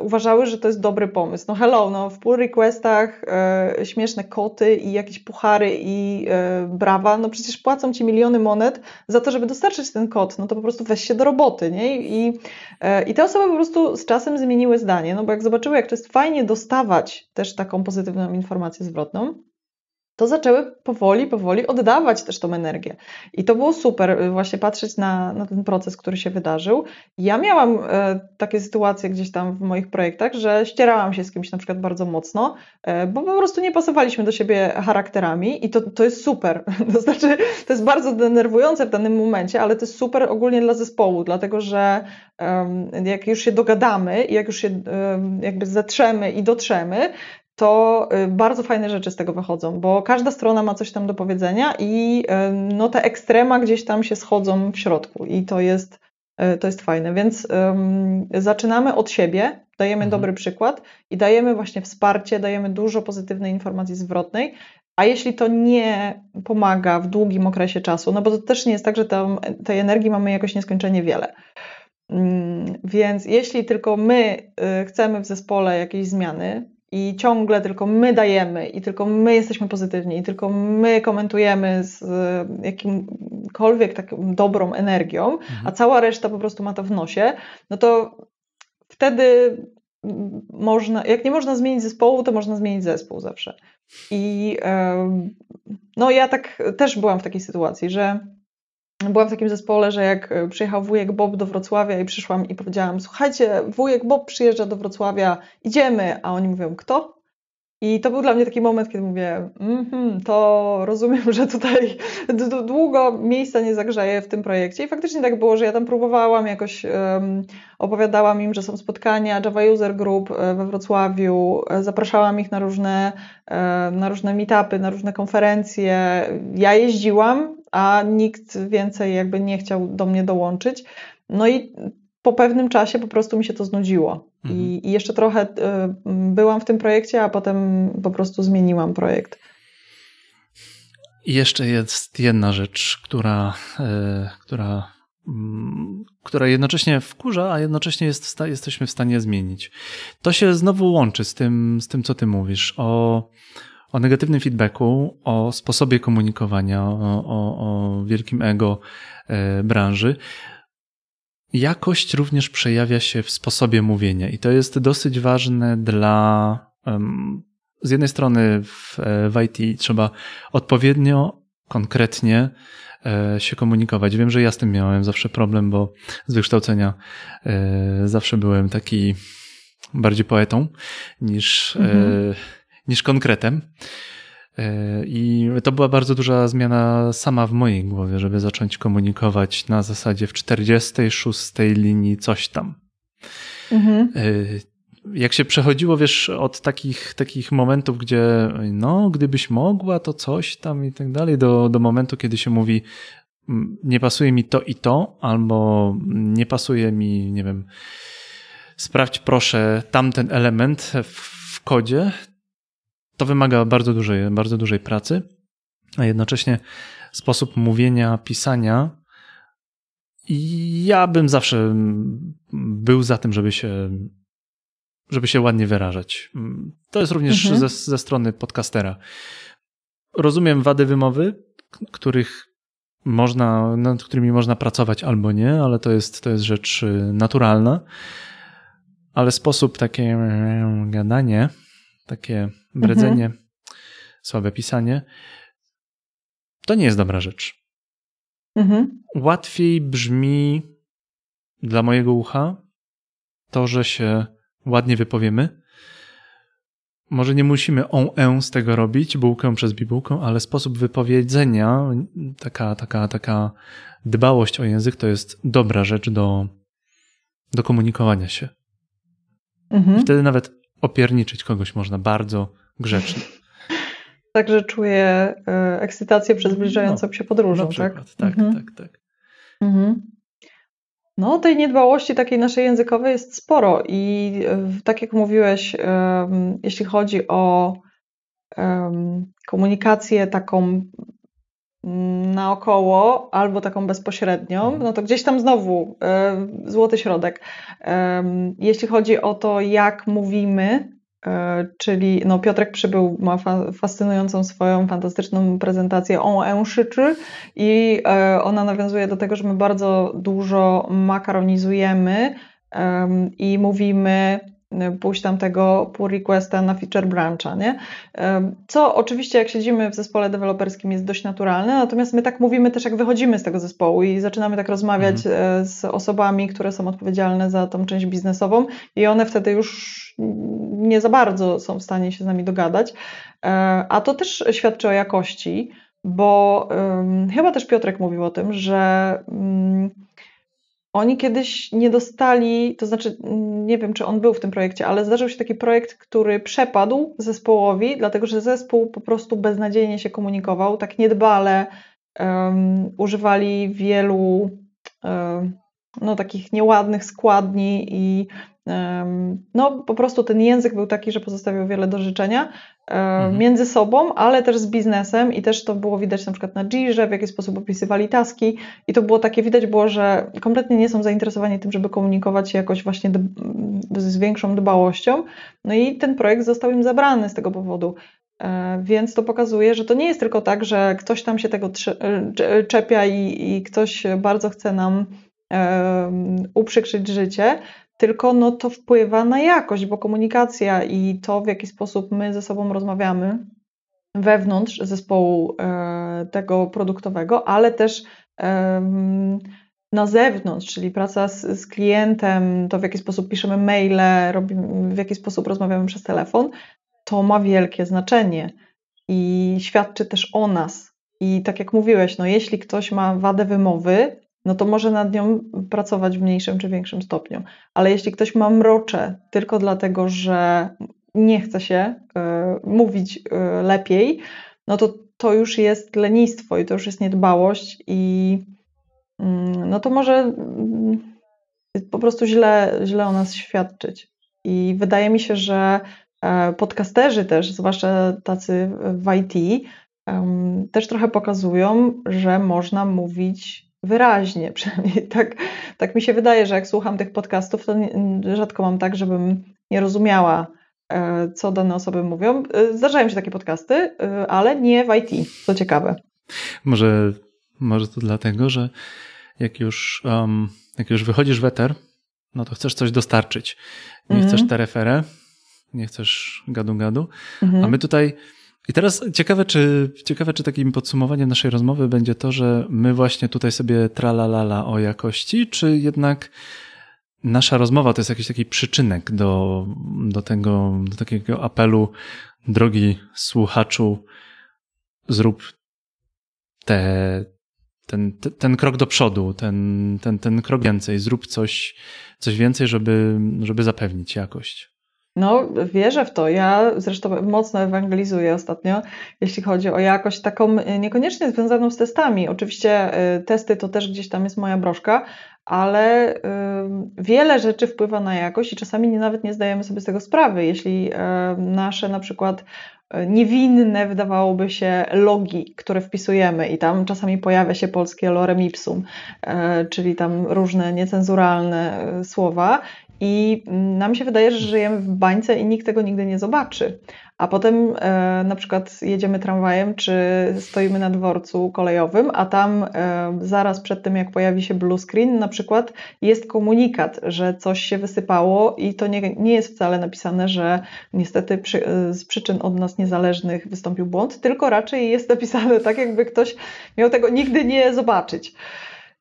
S2: uważały, że to jest dobry pomysł. No hello, no w pull requestach e, śmieszne koty i jakieś puchary i e, brawa, no przecież płacą ci miliony monet za to, żeby dostarczyć ten kod, no to po prostu weź się do roboty, nie? I, e, i te osoby po prostu z czasem zmieniły zdanie, no bo jak zobaczyły, jak to jest fajnie dostawać też taką pozytywną informację zwrotną, to zaczęły powoli, powoli oddawać też tą energię. I to było super, y, właśnie patrzeć na, na ten proces, który się wydarzył. Ja miałam e, takie sytuacje gdzieś tam w moich projektach, że ścierałam się z kimś na przykład bardzo mocno, e, bo po prostu nie pasowaliśmy do siebie charakterami i to, to jest super. To znaczy, to jest bardzo denerwujące w danym momencie, ale to jest super ogólnie dla zespołu, dlatego że jak już się dogadamy i jak już się jakby zetrzemy i dotrzemy, to y, bardzo fajne rzeczy z tego wychodzą, bo każda strona ma coś tam do powiedzenia i y, no, te ekstrema gdzieś tam się schodzą w środku i to jest, y, to jest fajne. Więc um, zaczynamy od siebie, dajemy mhm. dobry przykład i dajemy właśnie wsparcie, dajemy dużo pozytywnej informacji zwrotnej. A jeśli to nie pomaga w długim okresie czasu, no bo to też nie jest tak, że tam, tej energii mamy jakoś nieskończenie wiele. Mm, więc jeśli tylko my chcemy w zespole jakieś zmiany, i ciągle tylko my dajemy i tylko my jesteśmy pozytywni i tylko my komentujemy z jakimkolwiek taką dobrą energią, mhm. a cała reszta po prostu ma to w nosie, no to wtedy można, jak nie można zmienić zespołu, to można zmienić zespół zawsze. I no ja tak też byłam w takiej sytuacji, że byłam w takim zespole, że jak e, przyjechał wujek Bob do Wrocławia i przyszłam i powiedziałam, słuchajcie, wujek Bob przyjeżdża do Wrocławia, idziemy, a oni mówią, kto? I to był dla mnie taki moment, kiedy mówię, mm to rozumiem, że tutaj długo miejsca nie zagrzeje w tym projekcie. I faktycznie tak było, że ja tam próbowałam, jakoś um, opowiadałam im, że są spotkania Java User Group e, we Wrocławiu, e, zapraszałam ich na różne, na różne meetupy, na różne konferencje. Ja jeździłam, a nikt więcej jakby nie chciał do mnie dołączyć. No i po pewnym czasie po prostu mi się to znudziło. Mhm. I, I, jeszcze trochę y, byłam w tym projekcie, a potem po prostu zmieniłam projekt.
S1: I jeszcze jest jedna rzecz, która, y, która, y, która jednocześnie wkurza, a jednocześnie jest, jesteśmy w stanie zmienić. To się znowu łączy z tym, z tym co ty mówisz o o negatywnym feedbacku, o sposobie komunikowania, o, o, o wielkim ego e, branży. Jakość również przejawia się w sposobie mówienia i to jest dosyć ważne dla. Z jednej strony w, e, w IT trzeba odpowiednio, konkretnie e, się komunikować. Wiem, że ja z tym miałem zawsze problem, bo z wykształcenia zawsze byłem taki bardziej poetą niż. Mhm niż konkretem. E, I to była bardzo duża zmiana sama w mojej głowie, żeby zacząć komunikować na zasadzie w 46 linii coś tam. Mhm. E, jak się przechodziło, wiesz, od takich, takich momentów, gdzie no, gdybyś mogła, to coś tam i tak dalej, do, do momentu, kiedy się mówi, nie pasuje mi to i to, albo nie pasuje mi, nie wiem, sprawdź proszę tamten element w, w kodzie, to wymaga bardzo dużej, bardzo dużej pracy, a jednocześnie sposób mówienia, pisania. Ja bym zawsze był za tym, żeby się, żeby się ładnie wyrażać. To jest również mhm. ze, ze strony podcastera. Rozumiem wady wymowy, których można, nad którymi można pracować albo nie, ale to jest, to jest rzecz naturalna. ale sposób takie gadanie, takie bredzenie, mhm. słabe pisanie, to nie jest dobra rzecz. Mhm. Łatwiej brzmi dla mojego ucha to, że się ładnie wypowiemy. Może nie musimy on e z tego robić, bułkę przez bibułkę, ale sposób wypowiedzenia, taka, taka, taka dbałość o język to jest dobra rzecz do, do komunikowania się. Mhm. Wtedy nawet opierniczyć kogoś można bardzo grzecznie.
S2: Także czuję y, ekscytację przed no, zbliżającą no, się podróżą, tak?
S1: Tak, mhm. tak, tak. Mhm.
S2: No, tej niedbałości takiej naszej językowej jest sporo i y, tak jak mówiłeś, jeśli chodzi o komunikację taką naokoło albo taką bezpośrednią, mhm. no to gdzieś tam znowu złoty środek. Jeśli chodzi o to, jak mówimy, E, czyli no Piotrek przybył, ma fa fascynującą swoją, fantastyczną prezentację o Euszyczy i ona nawiązuje do tego, że my bardzo dużo makaronizujemy i mówimy pójść tam tego pull requesta na feature brancha, nie? Co oczywiście jak siedzimy w zespole deweloperskim jest dość naturalne, natomiast my tak mówimy też jak wychodzimy z tego zespołu i zaczynamy tak rozmawiać mhm. E, z osobami, które są odpowiedzialne za tą część biznesową i one wtedy już nie za bardzo są w stanie się z nami dogadać, e, a to też świadczy o jakości, bo chyba też Piotrek mówił o tym, że um, oni kiedyś nie dostali, to znaczy nie wiem, czy on był w tym projekcie, ale zdarzył się taki projekt, który przepadł zespołowi, dlatego że zespół po prostu beznadziejnie się komunikował, tak niedbale um, używali wielu um, no, takich nieładnych składni i no, po prostu ten język był taki, że pozostawiał wiele do życzenia mhm. między sobą, ale też z biznesem i też to było widać na przykład na Jirze, w jaki sposób opisywali taski i to było takie, widać było, że kompletnie nie są zainteresowani tym, żeby komunikować się jakoś właśnie z większą dbałością. No i ten projekt został im zabrany z tego powodu. E, więc to pokazuje, że to nie jest tylko tak, że ktoś tam się tego e, czepia i, i ktoś bardzo chce nam uprzykrzyć życie, tylko no to wpływa na jakość, bo komunikacja i to, w jaki sposób my ze sobą rozmawiamy wewnątrz zespołu e, tego produktowego, ale też na zewnątrz, czyli praca z, z, klientem, to w jaki sposób piszemy maile, robimy, w jaki sposób rozmawiamy przez telefon, to ma wielkie znaczenie i świadczy też o nas. I tak jak mówiłeś, no jeśli ktoś ma wadę wymowy, no to może nad nią pracować w mniejszym czy większym stopniu. Ale jeśli ktoś ma mrocze tylko dlatego, że nie chce się y, mówić y, lepiej, no to to już jest lenistwo i to już jest niedbałość i y, no to może y, po prostu źle, źle o nas świadczyć. I wydaje mi się, że e, podcasterzy też, zwłaszcza tacy w IT, też trochę pokazują, że można mówić wyraźnie, przynajmniej tak, tak mi się wydaje, że jak słucham tych podcastów, to rzadko mam tak, żebym nie rozumiała, e, co dane osoby mówią. E, zdarzają się takie podcasty, e, ale nie w IT, co ciekawe.
S1: Może, może to dlatego, że jak już, um, jak już wychodzisz w eter, no to chcesz coś dostarczyć. Nie mhm. chcesz tereferę, nie chcesz gadu-gadu, mhm. a my tutaj i teraz ciekawe czy, ciekawe, czy takim podsumowaniem naszej rozmowy będzie to, że my właśnie tutaj sobie tralalala o jakości, czy jednak nasza rozmowa to jest jakiś taki przyczynek do, do tego, do takiego apelu, drogi słuchaczu, zrób te, ten, ten krok do przodu, ten, ten, ten krok więcej, zrób coś, coś więcej, żeby, żeby zapewnić jakość.
S2: No, wierzę w to. Ja zresztą mocno ewangelizuję ostatnio, jeśli chodzi o jakość taką e, niekoniecznie związaną z testami. Oczywiście e, testy to też gdzieś tam jest moja broszka, ale y, wiele rzeczy wpływa na jakość i czasami nawet nie zdajemy sobie z tego sprawy. Jeśli nasze na przykład niewinne wydawałoby się logi, które wpisujemy i tam czasami pojawia się polskie lorem ipsum, czyli tam różne niecenzuralne słowa i nam się wydaje, że żyjemy w bańce i nikt tego nigdy nie zobaczy. A potem e, na przykład jedziemy tramwajem, czy stoimy na dworcu kolejowym, a tam e, zaraz przed tym, jak pojawi się blue screen, na przykład jest komunikat, że coś się wysypało i to nie, nie jest wcale napisane, że niestety przy, z przyczyn od nas niezależnych wystąpił błąd, tylko raczej jest napisane tak, jakby ktoś miał tego nigdy nie zobaczyć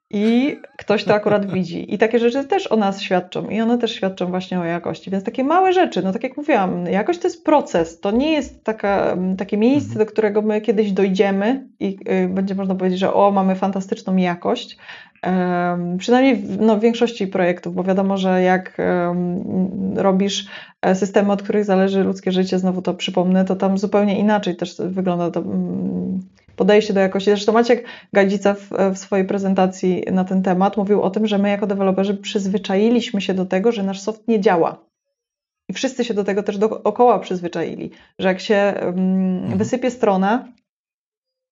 S2: i ktoś to akurat widzi. I takie rzeczy też o nas świadczą i one też świadczą właśnie o jakości. Więc takie małe rzeczy, no tak jak mówiłam, jakość to jest proces, to nie jest taka, takie miejsce, mhm. do którego my kiedyś dojdziemy i y, będzie można powiedzieć, że o, mamy fantastyczną jakość. Um, przynajmniej w, no, w większości projektów, bo wiadomo, że jak um, robisz e, systemy, od których zależy ludzkie życie, znowu to przypomnę, to tam zupełnie inaczej też wygląda to. Um, podejście do jakości. Zresztą Maciek Gadzica w, w, swojej prezentacji na ten temat mówił o tym, że my jako deweloperzy przyzwyczailiśmy się do tego, że nasz soft nie działa. I wszyscy się do tego też dookoła przyzwyczaili, że jak się um, wysypie stronę,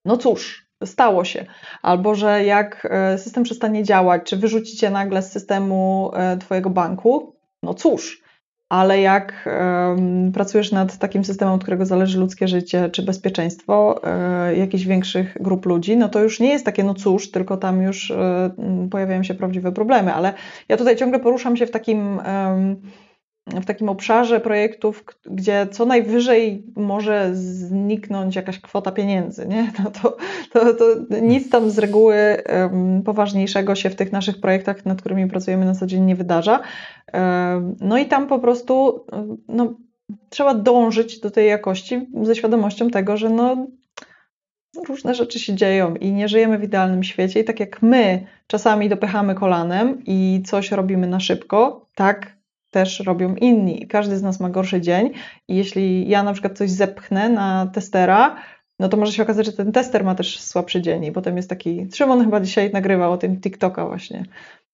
S2: no cóż, stało się. Albo że jak e, system przestanie działać, czy wyrzucicie nagle z systemu e, Twojego banku, no cóż, ale jak um, pracujesz nad takim systemem, od którego zależy ludzkie życie czy bezpieczeństwo um, jakichś większych grup ludzi, no to już nie jest takie, no cóż, tylko tam już um, pojawiają się prawdziwe problemy. Ale ja tutaj ciągle poruszam się w takim w takim obszarze projektów, gdzie co najwyżej może zniknąć jakaś kwota pieniędzy, nie? No to, to, to nic tam z reguły um, poważniejszego się w tych naszych projektach, nad którymi pracujemy na co dzień nie wydarza. Um, no i tam po prostu no, trzeba dążyć do tej jakości ze świadomością tego, że no, różne rzeczy się dzieją i nie żyjemy w idealnym świecie. I tak jak my czasami dopychamy kolanem i coś robimy na szybko, tak też robią inni. Każdy z nas ma gorszy dzień. I jeśli ja na przykład coś zepchnę na testera, no to może się okazać, że ten tester ma też słabszy dzień. I potem jest taki, Szymon chyba dzisiaj nagrywał o tym TikToka właśnie,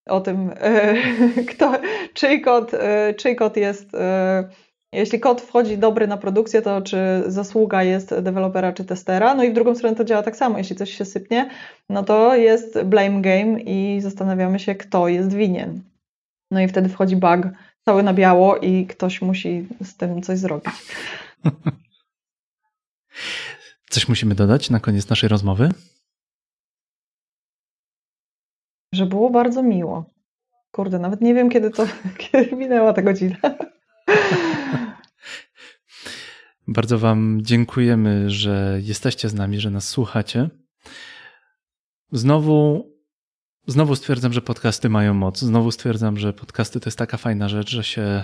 S2: o tym, e, kto, czyj, kod, e, czyj jest, e, jeśli kod wchodzi dobry na produkcję, to czy zasługa jest dewelopera czy testera, no i w drugą stronę to działa tak samo, jeśli coś się sypnie, no to jest blame game i zastanawiamy się, kto jest winien. No i wtedy wchodzi bug, cały na biało i ktoś musi z tym coś zrobić.
S1: Coś musimy dodać na koniec naszej rozmowy?
S2: Że było bardzo miło. Kurde, nawet nie wiem, kiedy to kiedy minęła ta godzina.
S1: Bardzo Wam dziękujemy, że jesteście z nami, że nas słuchacie. Znowu Znowu stwierdzam, że podcasty mają moc. Znowu stwierdzam, że podcasty to jest taka fajna rzecz, że się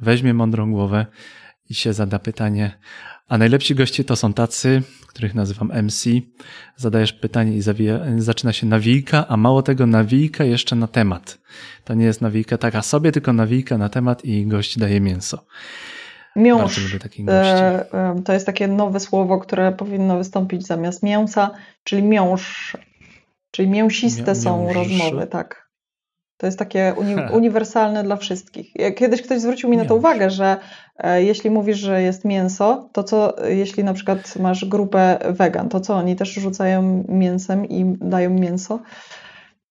S1: weźmie mądrą głowę i się zada pytanie. A najlepsi goście to są tacy, których nazywam MC. Zadajesz pytanie i zawija, zaczyna się nawijka, a mało tego nawijka jeszcze na temat. To nie jest nawijka taka sobie, tylko nawijka na temat i gość daje mięso.
S2: Miąż. E, e, to jest takie nowe słowo, które powinno wystąpić zamiast mięsa, czyli miąż Czyli mięsiste są rozmowy, tak. To jest takie uni uniwersalne dla wszystkich. Kiedyś ktoś zwrócił mi na to uwagę, że e, jeśli mówisz, że jest mięso, to co, jeśli na przykład masz grupę wegan, to co, oni też rzucają mięsem i dają mięso?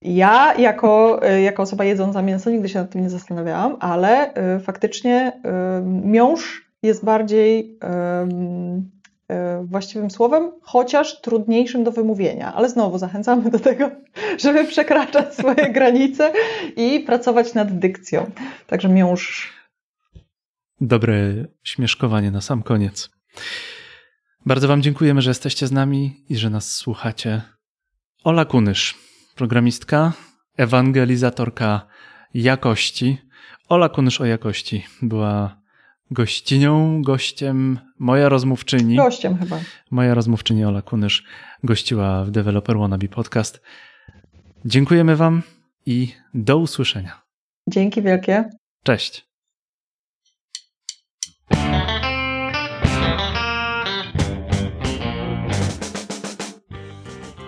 S2: Ja jako, e, jako osoba jedząca mięso nigdy się nad tym nie zastanawiałam, ale e, faktycznie miąż jest bardziej E, właściwym słowem, chociaż trudniejszym do wymówienia. Ale znowu zachęcamy do tego, żeby przekraczać swoje granice i pracować nad dykcją. Także miąż.
S1: Dobre śmieszkowanie na sam koniec. Bardzo Wam dziękujemy, że jesteście z nami i że nas słuchacie. Ola Kunysz, programistka, ewangelizatorka jakości. Ola Kunysz o jakości była gościnią, gościem, moja rozmówczyni.
S2: Gościem chyba.
S1: Moja rozmówczyni Ola Kunysz gościła w Developer Wannabe Podcast. Dziękujemy Wam i do usłyszenia.
S2: Dzięki wielkie.
S1: Cześć.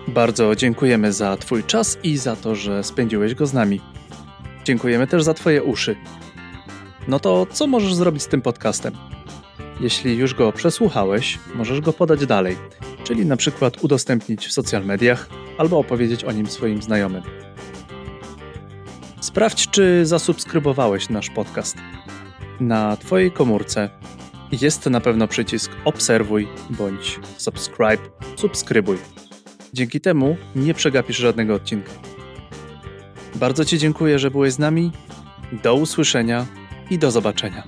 S1: Bardzo dziękujemy za Twój czas i za to, że spędziłeś go z nami. Dziękujemy też za Twoje uszy. No to co możesz zrobić z tym podcastem? Jeśli już go przesłuchałeś, możesz go podać dalej, czyli na przykład udostępnić w social mediach albo opowiedzieć o nim swoim znajomym. Sprawdź, czy zasubskrybowałeś nasz podcast. Na Twojej komórce jest na pewno przycisk obserwuj bądź subscribe, subskrybuj. Dzięki temu nie przegapisz żadnego odcinka. Bardzo Ci dziękuję, że byłeś z nami. Do usłyszenia i do zobaczenia.